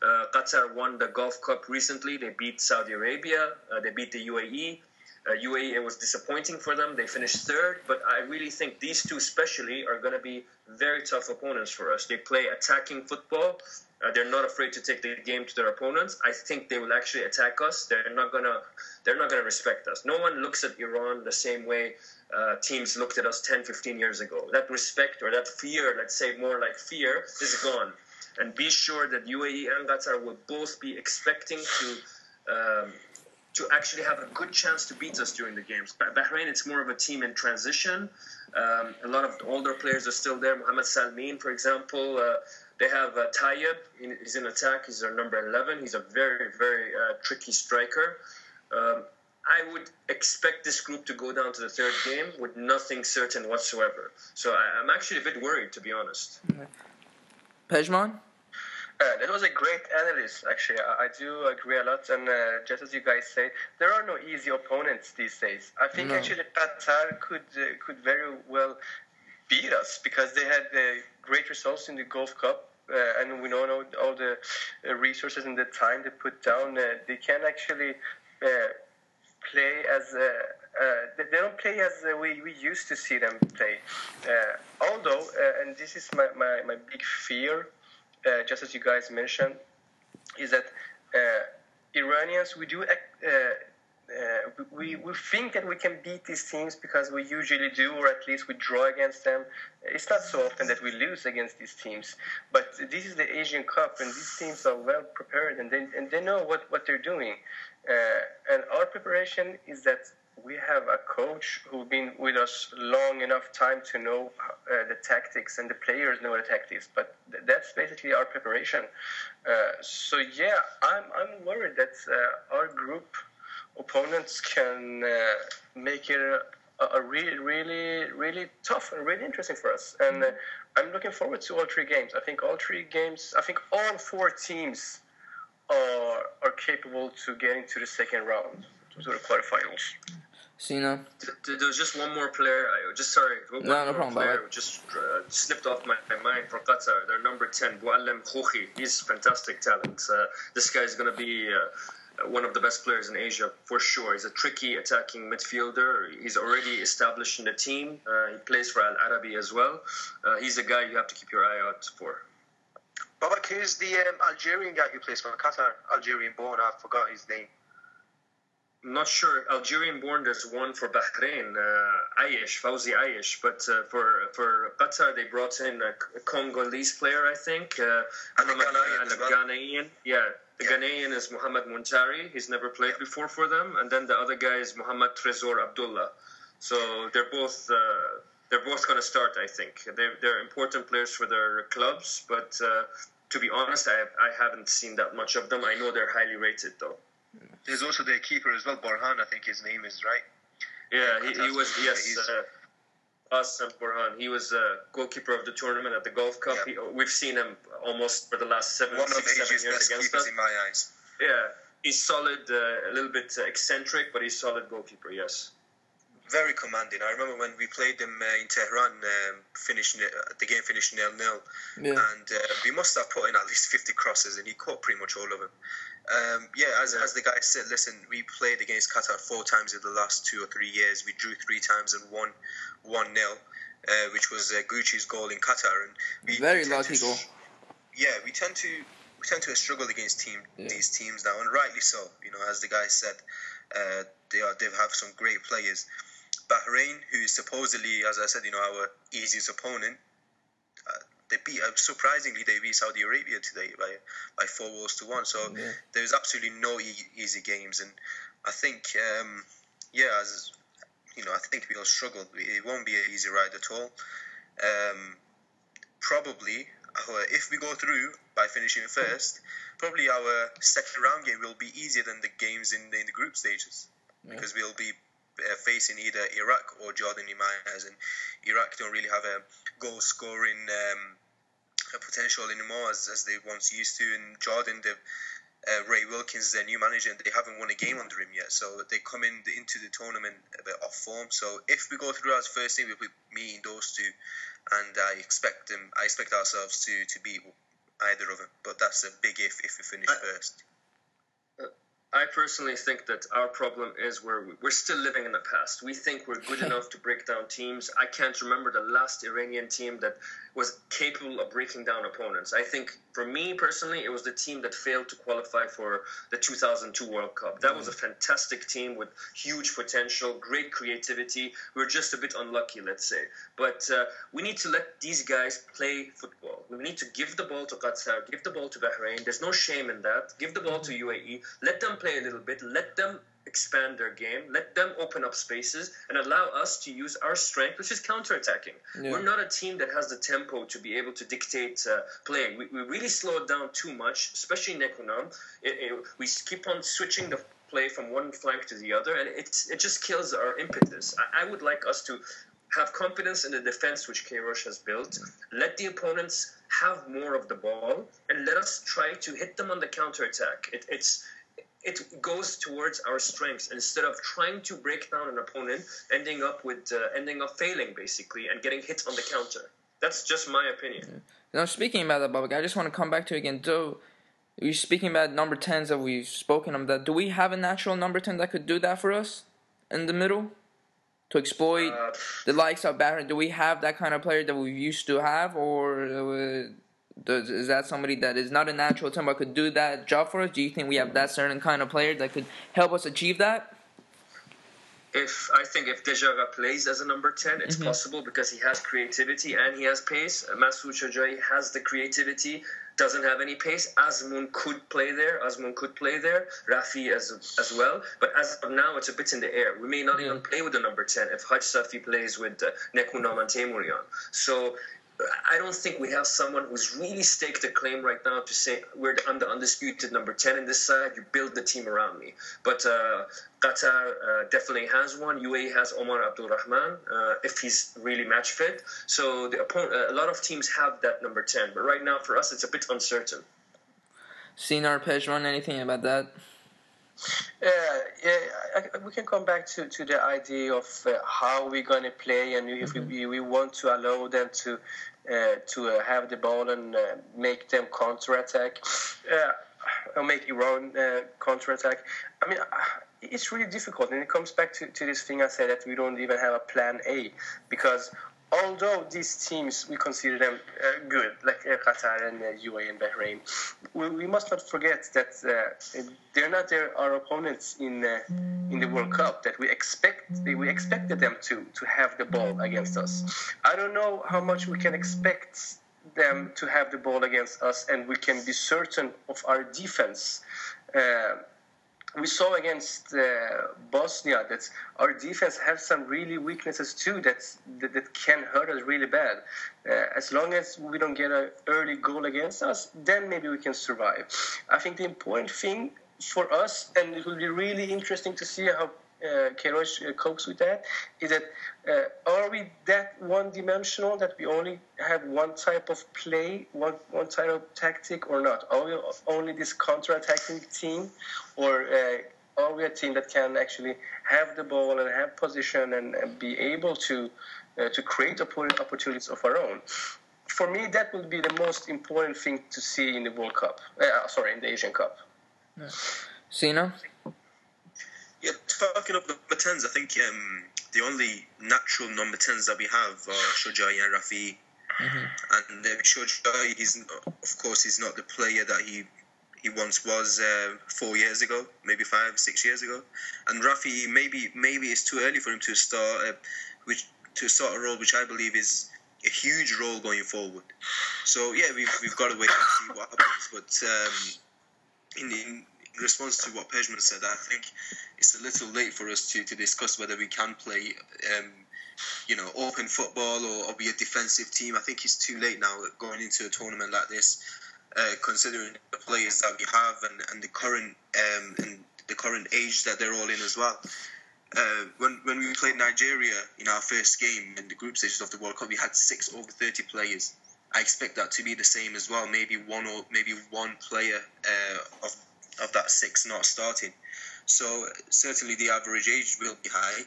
Uh, Qatar won the Gulf Cup recently. They beat Saudi Arabia. Uh, they beat the UAE. Uh, UAE, it was disappointing for them. They finished third, but I really think these two, especially, are going to be very tough opponents for us. They play attacking football. Uh, they're not afraid to take the game to their opponents. I think they will actually attack us. They're not gonna. They're not gonna respect us. No one looks at Iran the same way uh, teams looked at us 10, 15 years ago. That respect or that fear, let's say more like fear, is gone. And be sure that UAE and Qatar will both be expecting to. Um, to actually have a good chance to beat us during the games. Bahrain, it's more of a team in transition. Um, a lot of older players are still there. Mohamed Salmin, for example. Uh, they have uh. He's in attack. He's our number 11. He's a very, very uh, tricky striker. Um, I would expect this group to go down to the third game with nothing certain whatsoever. So I, am actually a bit worried, to be honest. Pejman? Uh, that was a great analysis, actually. I, I do agree a lot. And uh, just as you guys say, there are no easy opponents these days. I think no. actually Qatar could uh, could very well beat us because they had uh, great results in the Gulf Cup. Uh, and we know, all the uh, resources and the time they put down. they can actually play as they don't play as we, we used to see them play. although, and this is my, my, my big fear uh, just as you guys mentioned, is that uh, Iranians we do. Uh, we, we think that we can beat these teams because we usually do, or at least we draw against them. It's not so often that we lose against these teams, but this is the Asian Cup, and these teams are well prepared and they, and they know what, what they're doing. And our preparation is that we have a coach who's been with us long enough time to know uh, the tactics and the players know the tactics but th- that's basically our preparation uh, so yeah i'm, I'm worried that uh, our group opponents can uh, make it a, a, really, really, really tough and really interesting for us. And uh, I'm looking forward to all three games. I think all three games, I think all four teams are, are capable to get into the second round, to the quarterfinals. Sina. There's just one more player. I just sorry. One no, no problem. Player just uh, slipped off my, my mind from Qatar. Their number ten, Boualem Khoukhi. He's fantastic talent. Uh, this guy's gonna be. Uh, one of the best players in Asia for sure. He's a tricky attacking midfielder. He's already established in the team. Uh, he plays for Al Arabi as well. Uh, he's a guy you have to keep your eye out for. Babak, who's the um, Algerian guy who plays for Qatar? Algerian born, I forgot his name. I'm not sure. Algerian born, there's one for Bahrain, uh, Ayesh, Fawzi Ayesh. But uh, for for Qatar, they brought in a, Congolese player, I think. Uh, and a Ghanaian. And a Ghanaian. Yeah, the yeah. Ghanaian is Mohamed Muntari. He's never played yeah. before for them. And then the other guy is Mohamed Trezor Abdullah. So they're both. Uh, they're both going to start, I think. They're, they're important players for their clubs, but uh, to be honest, I, I haven't seen that much of them. I know they're highly rated, though. There's also the keeper as well, Borhan. I think his name is right. Yeah, he, he was yes. Uh, awesome, Borhan. He was a goalkeeper of the tournament at the Gulf Cup. He, we've seen him almost for the last seven, One six, of seven years against us. in my eyes. Yeah, he's solid. Uh, a little bit uh, eccentric, but he's solid goalkeeper. Yes. Very commanding. I remember when we played them uh, in Tehran, um, finishing it, uh, the game finished nil nil, yeah. and uh, we must have put in at least fifty crosses, and he caught pretty much all of them. Um, yeah, as, as the guy said, listen, we played against Qatar four times in the last two or three years. We drew three times and won one nil, uh, which was uh, Gucci's goal in Qatar. And we very lucky goal. Yeah, we tend to we tend to struggle against team yeah. these teams now, and rightly so. You know, as the guy said, uh, they are they have some great players. Bahrain, who is supposedly, as I said, you know, our easiest opponent, they beat uh, surprisingly they beat Saudi Arabia today by by four goals to one. So yeah. there's absolutely no e- easy games, and I think um, yeah, as you know, I think we'll struggle. It won't be an easy ride at all. Um, probably if we go through by finishing first, probably our second round game will be easier than the games in the, in the group stages yeah. because we'll be uh, facing either Iraq or Jordan eyes, and Iraq don't really have a goal scoring um, potential anymore as, as they once used to. And Jordan, the, uh, Ray Wilkins, is their new manager, and they haven't won a game under him yet. So they come in into the tournament a bit off form. So if we go through as first team, we'll be meeting those two, and I expect them. I expect ourselves to to beat either of them. But that's a big if if we finish I, first. I personally think that our problem is where we're still living in the past. We think we're good enough to break down teams. I can't remember the last Iranian team that was capable of breaking down opponents. I think, for me personally, it was the team that failed to qualify for the 2002 World Cup. That was a fantastic team with huge potential, great creativity. We were just a bit unlucky, let's say. But uh, we need to let these guys play football. We need to give the ball to Qatar, give the ball to Bahrain. There's no shame in that. Give the ball to UAE. Let them play a little bit. Let them expand their game, let them open up spaces, and allow us to use our strength, which is counterattacking. Yeah. We're not a team that has the tempo to be able to dictate uh, playing. We, we really slow it down too much, especially Nekounam. We keep on switching the play from one flank to the other, and it, it just kills our impetus. I, I would like us to have confidence in the defense which Queiroz has built. Let the opponents have more of the ball, and let us try to hit them on the counterattack. It, it's it goes towards our strengths instead of trying to break down an opponent, ending up with uh, ending up failing basically and getting hit on the counter. That's just my opinion. Now speaking about that, Babak, I just want to come back to again. Do we speaking about number tens that we've spoken of that? Do we have a natural number ten that could do that for us in the middle to exploit uh, the likes of Bahrain? Do we have that kind of player that we used to have, or? Uh, does, is that somebody that is not a natural ten but could do that job for us? Do you think we have that certain kind of player that could help us achieve that? If I think if Dejagah plays as a number ten, it's mm-hmm. possible because he has creativity and he has pace. Masoud Shojai has the creativity, doesn't have any pace. Azmoun could play there. Azmoun could play there. Rafi as as well. But as of now, it's a bit in the air. We may not even play with the number ten if Hajsafi plays with uh, Nekounam and Teymourian. So I don't think we have someone who's really staked a claim right now to say we're the, I'm the undisputed number ten in this side. You build the team around me. But uh, Qatar uh, definitely has one. UAE has Omar Abdul Rahman uh, if he's really match fit. So the opponent, a lot of teams have that number ten. But right now for us, it's a bit uncertain. Sinar Pejman, anything about that? Uh, yeah, I, we can come back to, to the idea of uh, how we're going to play and if mm-hmm. we, we want to allow them to uh, to uh, have the ball and uh, make them counter attack uh, or make Iran counter attack. I mean, it's really difficult, and it comes back to, to this thing I said that we don't even have a plan A because although these teams we consider them uh, good, like uh, Qatar and uh, UAE and Bahrain, we, we, must not forget that uh, they're not their, our opponents in uh, in the World Cup. That we expect we expected them to to have the ball against us. I don't know how much we can expect them to have the ball against us, and we can be certain of our defense uh, we saw against uh, Bosnia that our defense has some really weaknesses too that, that, that can hurt us really bad. Uh, as long as we don't get an early goal against us, then maybe we can survive. I think the important thing for us, and it will be really interesting to see how uh, Queiroz uh, copes with that is that uh, are we that one-dimensional that we only have one type of play, one one type of tactic, or not? Are we only this counter-attacking team, or uh, are we a team that can actually have the ball and have position and, and be able to uh, to create opportunities of our own? For me, that would be the most important thing to see in the World Cup. Uh, sorry, in the Asian Cup. Yeah. Sina. Yeah, talking of number tens, I think um, the only natural number tens that we have are Shojai and Rafi. Mm-hmm. And uh, Shojai, he's of course he's not the player that he he once was uh, four years ago, maybe five, six years ago. And Rafi, maybe maybe it's too early for him to start uh, which to start a role which I believe is a huge role going forward. So yeah, we've, we've got to wait and see what happens. But um, in, in in response to what Pejman said, I think it's a little late for us to, to discuss whether we can play, um, you know, open football or, or, be a defensive team. I think it's too late now going into a tournament like this, uh, considering the players that we have and, and the current um, and the current age that they're all in as well. Uh, when when we played Nigeria in our first game in the group stages of the World Cup, we had six over thirty players. I expect that to be the same as well. Maybe one or maybe one player uh, of of that six not starting. So certainly the average age will be high.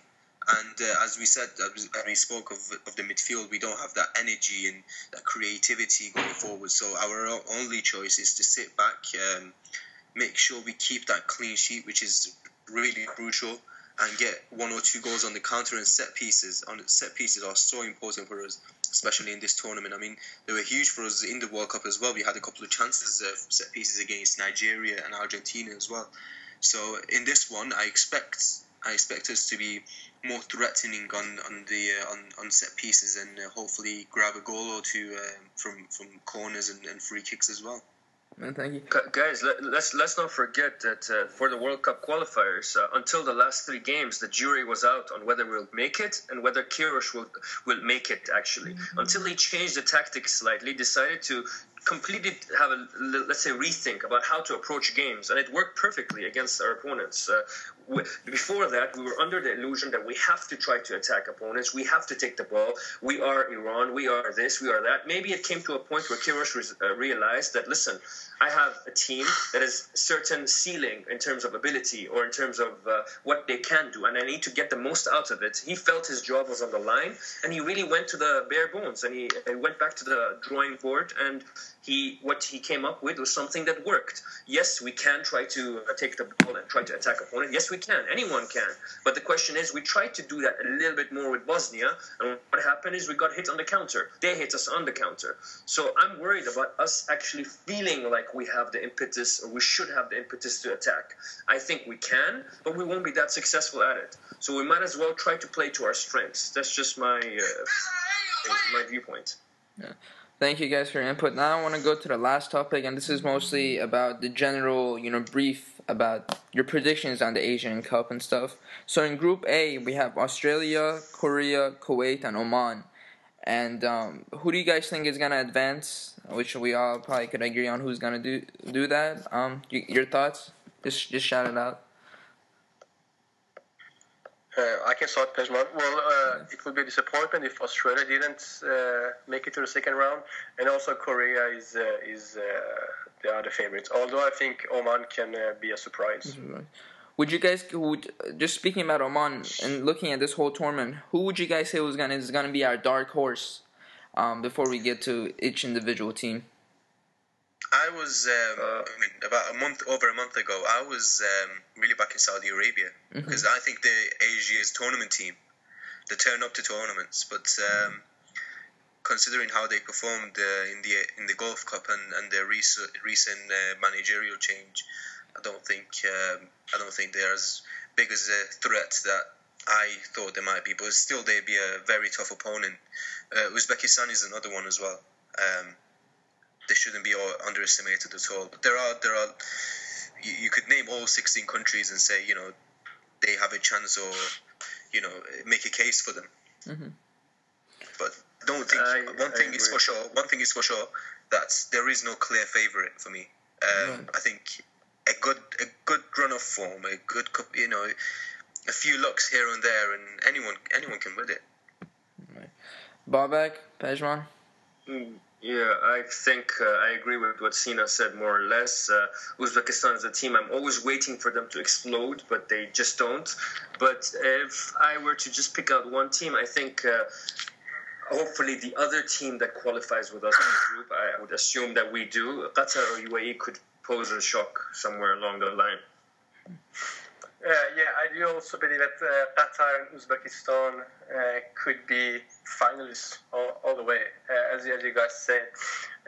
And uh, as we said, as we spoke of, of the midfield, we don't have that energy and that creativity going forward. So our only choice is to sit back, um, make sure we keep that clean sheet, which is really crucial, and get one or two goals on the counter and set pieces. On set pieces are so important for us especially in this tournament. I mean, they were huge for us in the World Cup as well. We had a couple of chances of set pieces against Nigeria and Argentina as well. So in this one, I expect I expect us to be more threatening on on the uh, on, on set pieces and uh, hopefully grab a goal or two uh, from from corners and, and free kicks as well. Man, thank you, guys. Let, us let's, let's not forget that uh, for the World Cup qualifiers, uh, until the last three games, the jury was out on whether we'll make it and whether Queiroz will will make it. Actually, mm-hmm. until he changed the tactics slightly, decided to completely have a let's say rethink about how to approach games, and it worked perfectly against our opponents. Uh, we, before that, we were under the illusion that we have to try to attack opponents, we have to take the ball. We are Iran, we are this, we are that. Maybe it came to a point where re- uh, realized that listen, I have a team that has certain ceiling in terms of ability or in terms of uh, what they can do, and I need to get the most out of it. He felt his job was on the line, and he really went to the bare bones, and he, he went back to the drawing board and he what he came up with was something that worked. Yes, we can try to uh, take the ball and try to attack opponent. Yes, we can. Anyone can. But the question is, we tried to do that a little bit more with Bosnia, and what happened is we got hit on the counter. They hit us on the counter. So I'm worried about us actually feeling like we have the impetus, or we should have the impetus to attack. I think we can, but we won't be that successful at it. So we might as well try to play to our strengths. That's just my uh, my viewpoint. Yeah. Thank you guys for your input. Now I want to go to the last topic, and this is mostly about the general, you know, brief about your predictions on the Asian Cup and stuff. So in Group A, we have Australia, Korea, Kuwait, and Oman. And um, who do you guys think is gonna advance? Which we all probably could agree on who's gonna do do that. Um, your thoughts? Just just shout it out. Uh, I can start, Pejman. Well, uh, it would be a disappointment if Australia didn't uh, make it to the second round, and also Korea is uh, is uh, they are the favorites. Although I think Oman can uh, be a surprise. Would you guys would just speaking about Oman and looking at this whole tournament? Who would you guys say was gonna is gonna be our dark horse? Um, before we get to each individual team. I was um, I mean, about a month over a month ago. I was um, really back in Saudi Arabia mm-hmm. because I think the Asia's tournament team, they turn up to tournaments, but um, considering how they performed uh, in the in the Gulf Cup and, and their recent recent uh, managerial change, I don't think um, I don't think they're as big as a threat that I thought they might be. But still, they'd be a very tough opponent. Uh, Uzbekistan is another one as well. Um, they shouldn't be underestimated at all. But there are there are you, you, could name all 16 countries and say you know they have a chance or you know make a case for them. Mm-hmm. But don't think I, one I thing agree. is for sure. One thing is for sure that there is no clear favorite for me. Um, right. I think a good a good run of form, a good you know, a few looks here and there, and anyone anyone can win it. Right. Babak, Pejman. Mm, yeah, I think uh, I agree with what Sina said more or less. Uh, Uzbekistan is a team I'm always waiting for them to explode, but they just don't. But if I were to just pick out one team, I think uh, hopefully the other team that qualifies with us in the group, I would assume that we do, Qatar or UAE could pose a shock somewhere along the line. Uh, yeah, I do also believe that uh, Qatar and Uzbekistan uh, could be finalists all, all the way. Uh, as, as you guys said,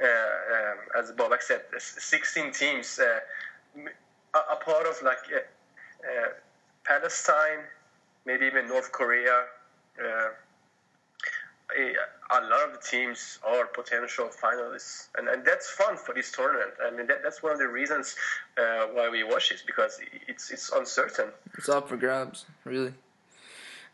uh, um, as Babak said, 16 teams, a, part of like Palestine, maybe even North Korea a lot of the teams are potential finalists, and, and that's fun for this tournament. I mean, that, that's one of the reasons uh, why we watch it because it's it's uncertain. It's up for grabs, really.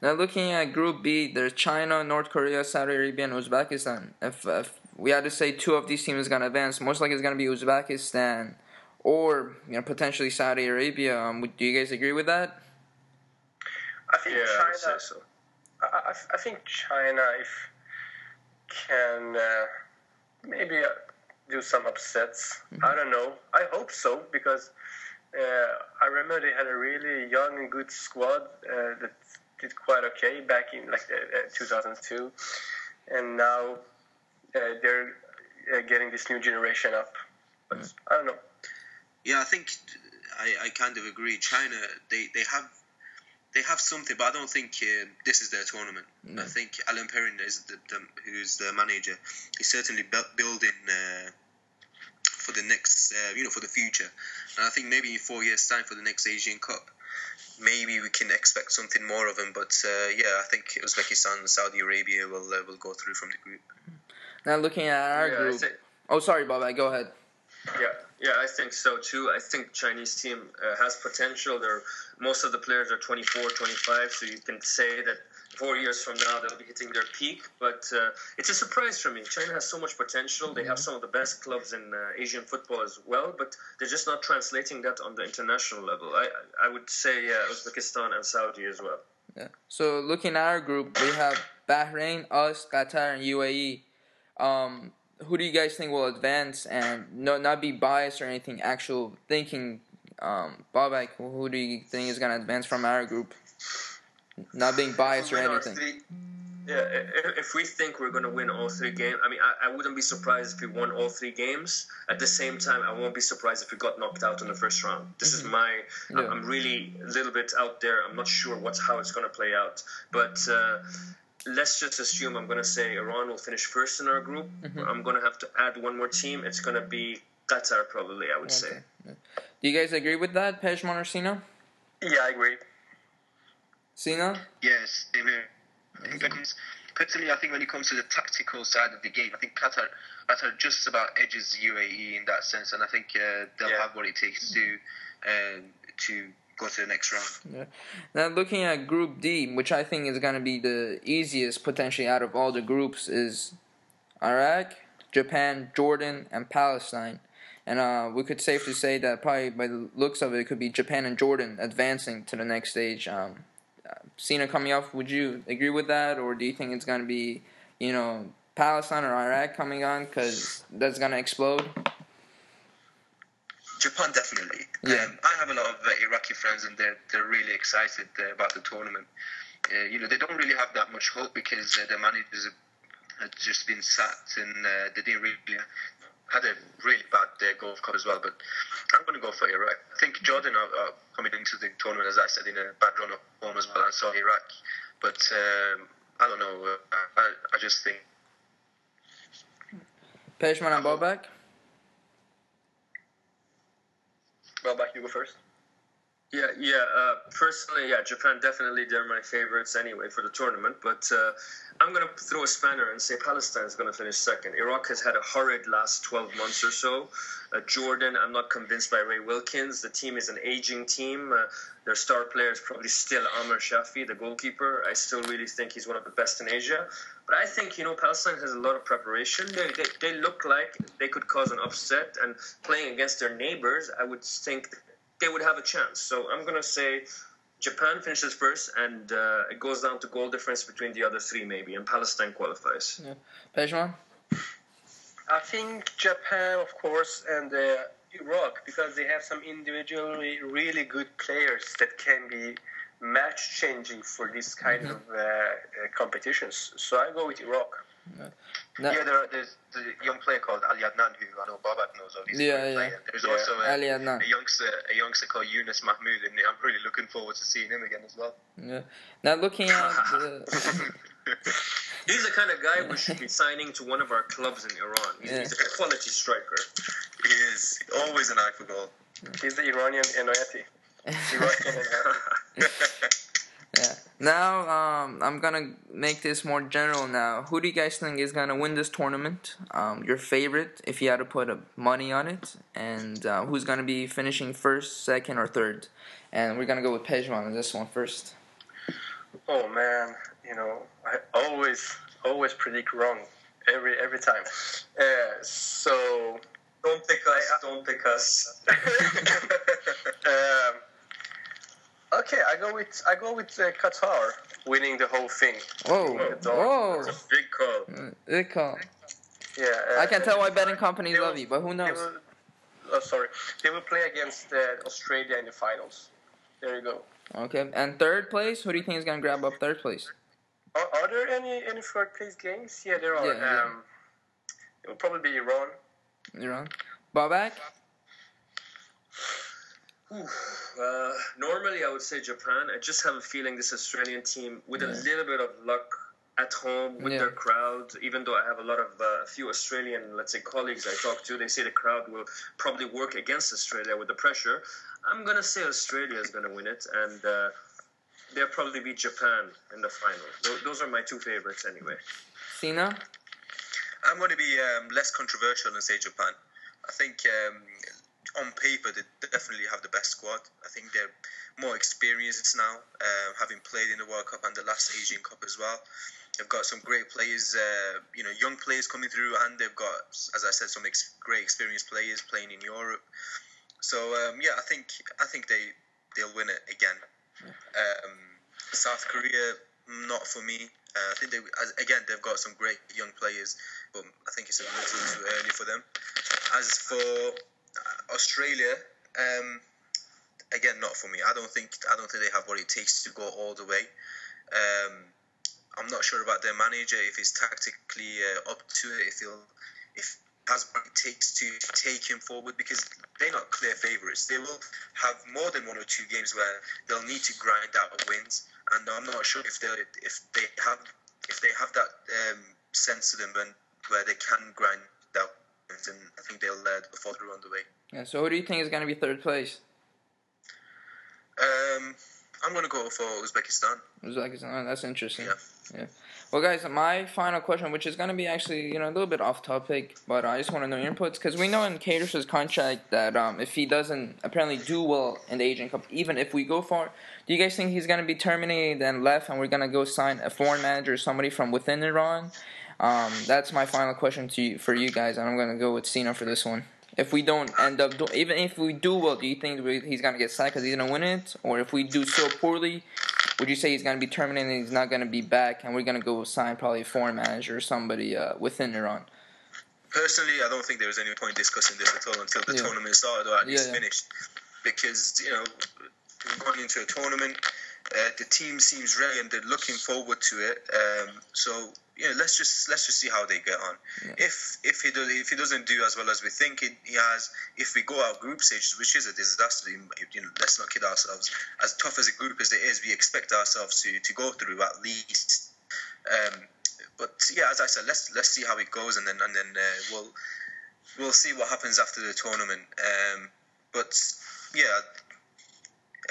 Now, looking at Group B, there's China, North Korea, Saudi Arabia, and Uzbekistan. If, if we had to say two of these teams are gonna advance, most likely it's gonna be Uzbekistan or you know potentially Saudi Arabia. Um, do you guys agree with that? I think yeah, China. So. I, I think China, if can uh, maybe uh, do some upsets. Mm-hmm. I don't know. I hope so because uh, I remember they had a really young and good squad uh, that did quite okay back in like uh, uh, 2002, and now they're getting this new generation up. But mm-hmm. I don't know. Yeah, I think I, I kind of agree. China, they, they have they have something, but I don't think uh, this is their tournament. No. I think Alain Perrin is the, the, who's the manager. He's certainly building uh, for the next, uh, you know, for the future. And I think maybe in four years' time for the next Asian Cup, maybe we can expect something more of him. But uh, yeah, I think Uzbekistan and Saudi Arabia will uh, will go through from the group. Now looking at our yeah, group. Oh, sorry, Bob. Go ahead. Yeah, yeah, I think so too. I think Chinese team uh, has potential. They're most of the players are 24, 25, so you can say that four years from now they'll be hitting their peak. But uh, it's a surprise for me. China has so much potential. They have some of the best clubs in uh, Asian football as well, but they're just not translating that on the international level. I I would say yeah, Uzbekistan and Saudi as well. Yeah. So looking at our group, we have Bahrain, us, Qatar, and UAE. Um, who do you guys think will advance and no, not be biased or anything? Actual thinking, um, Babak, who do you think is gonna advance from our group? Not being biased or anything. Three, yeah, if we think we're gonna win all three games, I mean, I, I wouldn't be surprised if we won all three games. At the same time, I won't be surprised if we got knocked out in the first round. This mm-hmm. is my. Yeah. I'm really a little bit out there. I'm not sure what's how it's gonna play out, but. Uh, let's just assume I'm going to say Iran will finish first in our group. Mm-hmm. I'm going to have to add one more team. It's going to be Qatar, probably, I would okay. say. Do you guys agree with that, Pejman or Sina? Yeah, I agree. Sina? Yes, because personally, I think when it comes to the tactical side of the game, I think Qatar, Qatar just about edges UAE in that sense, and I think uh, they'll yeah. have what it takes to uh, to go to the next round. Yeah. Now looking at Group D, which I think is going to be the easiest potentially out of all the groups, is Iraq, Japan, Jordan, and Palestine. And uh, we could safely say that probably by the looks of it, it could be Japan and Jordan advancing to the next stage. Um, uh, Sina coming off, would you agree with that, or do you think it's going to be, you know, Palestine or Iraq coming on because that's going to explode? Japan definitely. Yeah. Um, I have a lot of uh, Iraqi friends, and they're they're really excited uh, about the tournament. Uh, you know, they don't really have that much hope because uh, their managers have just been sacked, and uh, they didn't really had a really bad uh, Gulf Cup as well. But I'm going to go for Iraq. I think Jordan are, are, coming into the tournament, as I said, in a bad run of form as well, and so Iraq. But um, I don't know. Uh, I, I just think. Pejman and Babak? Babak, you go first. Yeah, yeah. Uh, personally, yeah, Japan definitely they're my favorites anyway for the tournament. But uh, I'm going to throw a spanner and say Palestine is going to finish second. Iraq has had a horrid last 12 months or so. Uh, Jordan, I'm not convinced by Ray Wilkins. The team is an aging team. Uh, their star player is probably still Amer Shafi, the goalkeeper. I still really think he's one of the best in Asia. But I think, you know, Palestine has a lot of preparation. They, they, they look like they could cause an upset. And playing against their neighbors, I would think they would have a chance. So I'm going to say Japan finishes first, and uh, it goes down to goal difference between the other three, maybe, and Palestine qualifies. Yeah. Pejman? I think Japan, of course, and uh, Iraq, because they have some individually really good players that can be match changing for this kind mm-hmm. of uh, uh, competitions. So I go with Iraq. Yeah. No. Yeah, there, there's a young player called Ali Adnan who I know Babak knows of. He's yeah, yeah. Player. There's yeah. also a, Ali Adnan. a youngster, a youngster called Yunus Mahmoud, and I'm really looking forward to seeing him again as well. Yeah. Now looking at the. He's the kind of guy we should be signing to one of our clubs in Iran. He's, yeah. he's a quality striker. He is always an eye for goal. He's the Iranian Enayati. Iranian Yeah. Now, um, I'm gonna make this more general. Now, who do you guys think is gonna win this tournament? Um, your favorite, if you had to put a money on it, and uh, who's gonna be finishing first, second, or third? And we're gonna go with Pejman on this one first. Oh man, you know, I always, always predict wrong every every time. Uh, so don't pick us. Don't pick us. um, Okay, I go with I go with uh, Qatar winning the whole thing. Whoa, whoa, big call. Mm, big call. Yeah, uh, I can tell why betting companies will, love you, but who knows? Will, oh, sorry, they will play against uh, Australia in the finals. There you go. Okay, and third place. Who do you think is gonna grab up third place? Are, are there any any third place games? Yeah, there are. Yeah, yeah. Um, it will probably be Iran. Iran. Babak. Uh, normally, I would say Japan. I just have a feeling this Australian team, with yeah. a little bit of luck at home with yeah. their crowd, even though I have a lot of uh, a few Australian, let's say, colleagues I talk to, they say the crowd will probably work against Australia with the pressure. I'm gonna say Australia is gonna win it, and uh, they'll probably beat Japan in the final. Those, those are my two favorites, anyway. Sina. I'm going to be um, less controversial and say Japan. I think um, on paper, they definitely have the best squad. I think they're more experienced now, uh, having played in the World Cup and the last Asian Cup as well. They've got some great players, uh, you know, young players coming through, and they've got, as I said, some ex- great experienced players playing in Europe. So um, yeah, I think I think they they'll win it again. Um, South Korea, not for me. Uh, I think they again they've got some great young players, but I think it's a little too early for them. As for Australia, um, again, not for me. I don't think I don't think they have what it takes to go all the way. Um, I'm not sure about their manager if he's tactically uh, up to it. If he'll if has what it takes to take him forward because they're not clear favourites. They will have more than one or two games where they'll need to grind out wins, and I'm not sure if they if they have if they have that um, sense to them when where they can grind out and I think they'll uh, fall through on the way. Yeah. So who do you think is going to be third place? Um, I'm gonna go for Uzbekistan. Uzbekistan. Oh, that's interesting. Yeah. Yeah. Well, guys, my final question, which is going to be actually, you know, a little bit off topic, but I just want to know your inputs because we know in Queiroz's contract that um, if he doesn't apparently do well in the Asian Cup, even if we go far, do you guys think he's going to be terminated and left, and we're going to go sign a foreign manager, or somebody from within Iran? Um, that's my final question to you, for you guys, and I'm going to go with Sina for this one. If we don't end up, do- even if we do well, do you think we- he's going to get sacked because he's to win it, or if we do so poorly? Would you say he's going to be terminated and he's not going to be back, and we're going to go sign probably a foreign manager or somebody uh, within Iran? Personally, I don't think there was any point discussing this at all until the Yeah. tournament started or at least Yeah, yeah. finished, because you know, we're going into a tournament, uh, the team seems ready and they're looking forward to it. Um, so you know, let's just let's just see how they get on. If if he does if he doesn't do as well as we think he, he has, if we go out group stages, which is a disaster, you know, let's not kid ourselves. As tough as a group as it is, we expect ourselves to to go through at least. Um, but yeah, as I said, let's let's see how it goes, and then and then uh, we'll we'll see what happens after the tournament. Um, but yeah,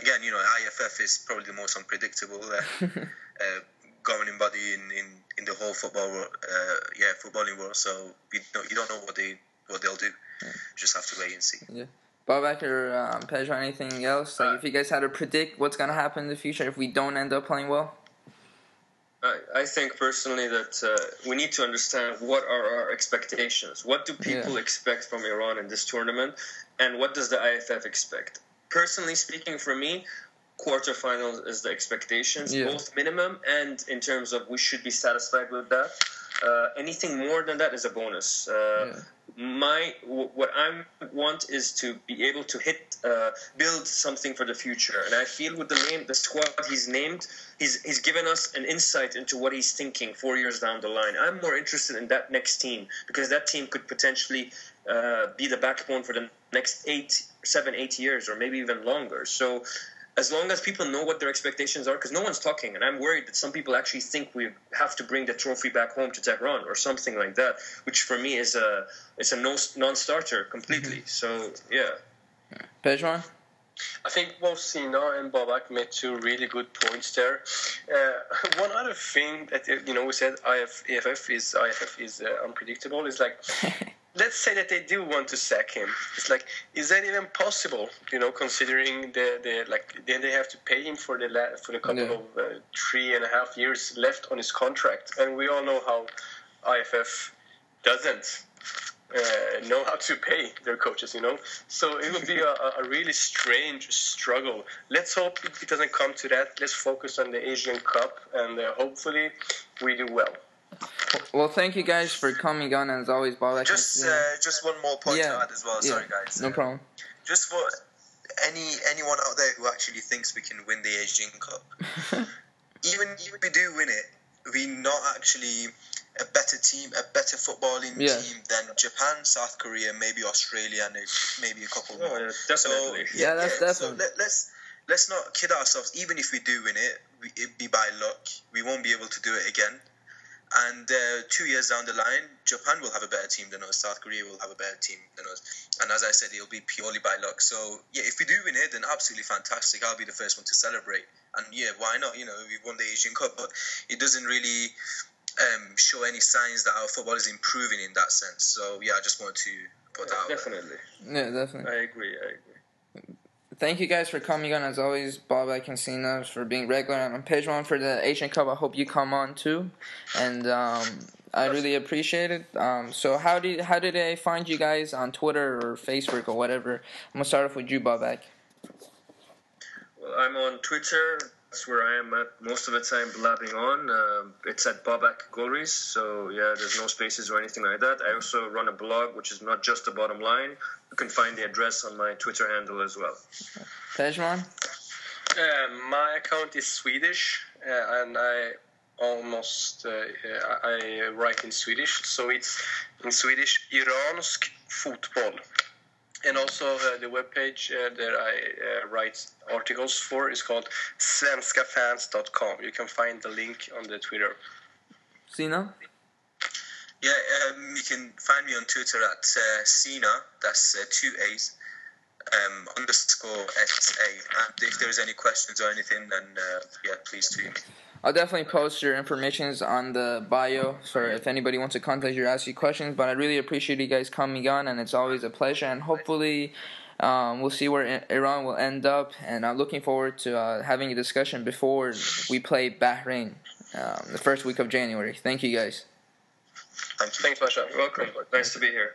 again, you know, IFF is probably the most unpredictable uh, uh, governing body in, in, in the whole football world, uh, yeah footballing world. So you don't you don't know what they what they'll do. Just have to wait and see. Babak or um, Pedro, anything else? Like, Uh, if you guys had to predict what's going to happen in the future if we don't end up playing well? I, I think personally that uh, we need to understand what are our expectations. What do people Yeah. expect from Iran in this tournament, and what does the IFF expect? Personally speaking, for me, quarterfinals is the expectations, Yeah. both minimum and in terms of we should be satisfied with that. Uh, anything more than that is a bonus. Uh, Yeah. My w- what I want is to be able to hit, uh, build something for the future, and I feel with the name, the squad he's named, he's he's given us an insight into what he's thinking four years down the line. I'm more interested in that next team because that team could potentially uh, be the backbone for the next eight, seven, eight years, or maybe even longer. So. As long as people know what their expectations are, because no one's talking, and I'm worried that some people actually think we have to bring the trophy back home to Tehran or something like that, which for me is a it's a no, non-starter completely. So yeah, Pedro? I think both Sina and Babak made two really good points there. Uh, one other thing that you know we said IF, EFF is IFF is uh, unpredictable is like let's say that they do want to sack him. It's like is that even possible? You know, considering the, the like then they have to pay him for the la- for the couple Yeah. of uh, three and a half years left on his contract, and we all know how IFF doesn't uh, know how to pay their coaches, you know. So it would be a, a really strange struggle. Let's hope it doesn't come to that. Let's focus on the Asian Cup, and uh, hopefully we do well. Well, thank you guys for coming on, and as always, Babak. Just uh, just one more point Yeah. to add as well. Yeah. Sorry, guys. no problem. Just for any anyone out there who actually thinks we can win the Asian Cup, even if we do win it, we're not actually a better team, a better footballing Yeah. team than Japan, South Korea, maybe Australia, and maybe a couple Oh, more. yeah, So definitely. Yeah, that's So definitely- let, let's let's not kid ourselves. Even if we do win it, we, it be by luck. We won't be able to do it again. And uh, two years down the line, Japan will have a better team than us. South Korea will have a better team than us. And as I said, it'll be purely by luck. So yeah, if we do win it, then absolutely fantastic. I'll be the first one to celebrate. And yeah, why not? You know, we've won the Asian Cup, but it doesn't really um, show any signs that our football is improving in that sense. So yeah, I just want to put that out. there. definitely. Yeah, definitely. I agree. I agree. Thank you guys for coming on, as always, Babak and Sina, for being regular, and Pedro for the Asian Cup. I hope you come on too, and um, I really appreciate it. Um, so, how did how did I find you guys on Twitter or Facebook or whatever? I'm gonna start off with you, Babak. Well, I'm on Twitter. That's where I am at most of the time blabbing on. Um, it's at Bobak Gories, so yeah, there's no spaces or anything like that. I also run a blog, which is not just the bottom line. You can find the address on my Twitter handle as well. Pedro? Uh, my account is Swedish, uh, and I almost uh, uh, I write in Swedish, so it's in Swedish Iransk fotboll. And also uh, the webpage uh, that I uh, write articles for is called svenskafans.com. You can find the link on the Twitter. Sina? Yeah, um, you can find me on Twitter at uh, Sina. That's uh, two A's. um, underscore SA. And if there's any questions or anything, then uh, yeah, please tweet me. I'll definitely post your informations on the bio for if anybody wants to contact you or ask you questions. But I really appreciate you guys coming on, and it's always a pleasure. And hopefully, um, we'll see where Iran will end up. And I'm looking forward to uh, having a discussion before we play Bahrain um, the first week of January. Thank you guys. Thank you. Thanks, Masha. You're welcome. Nice to be here.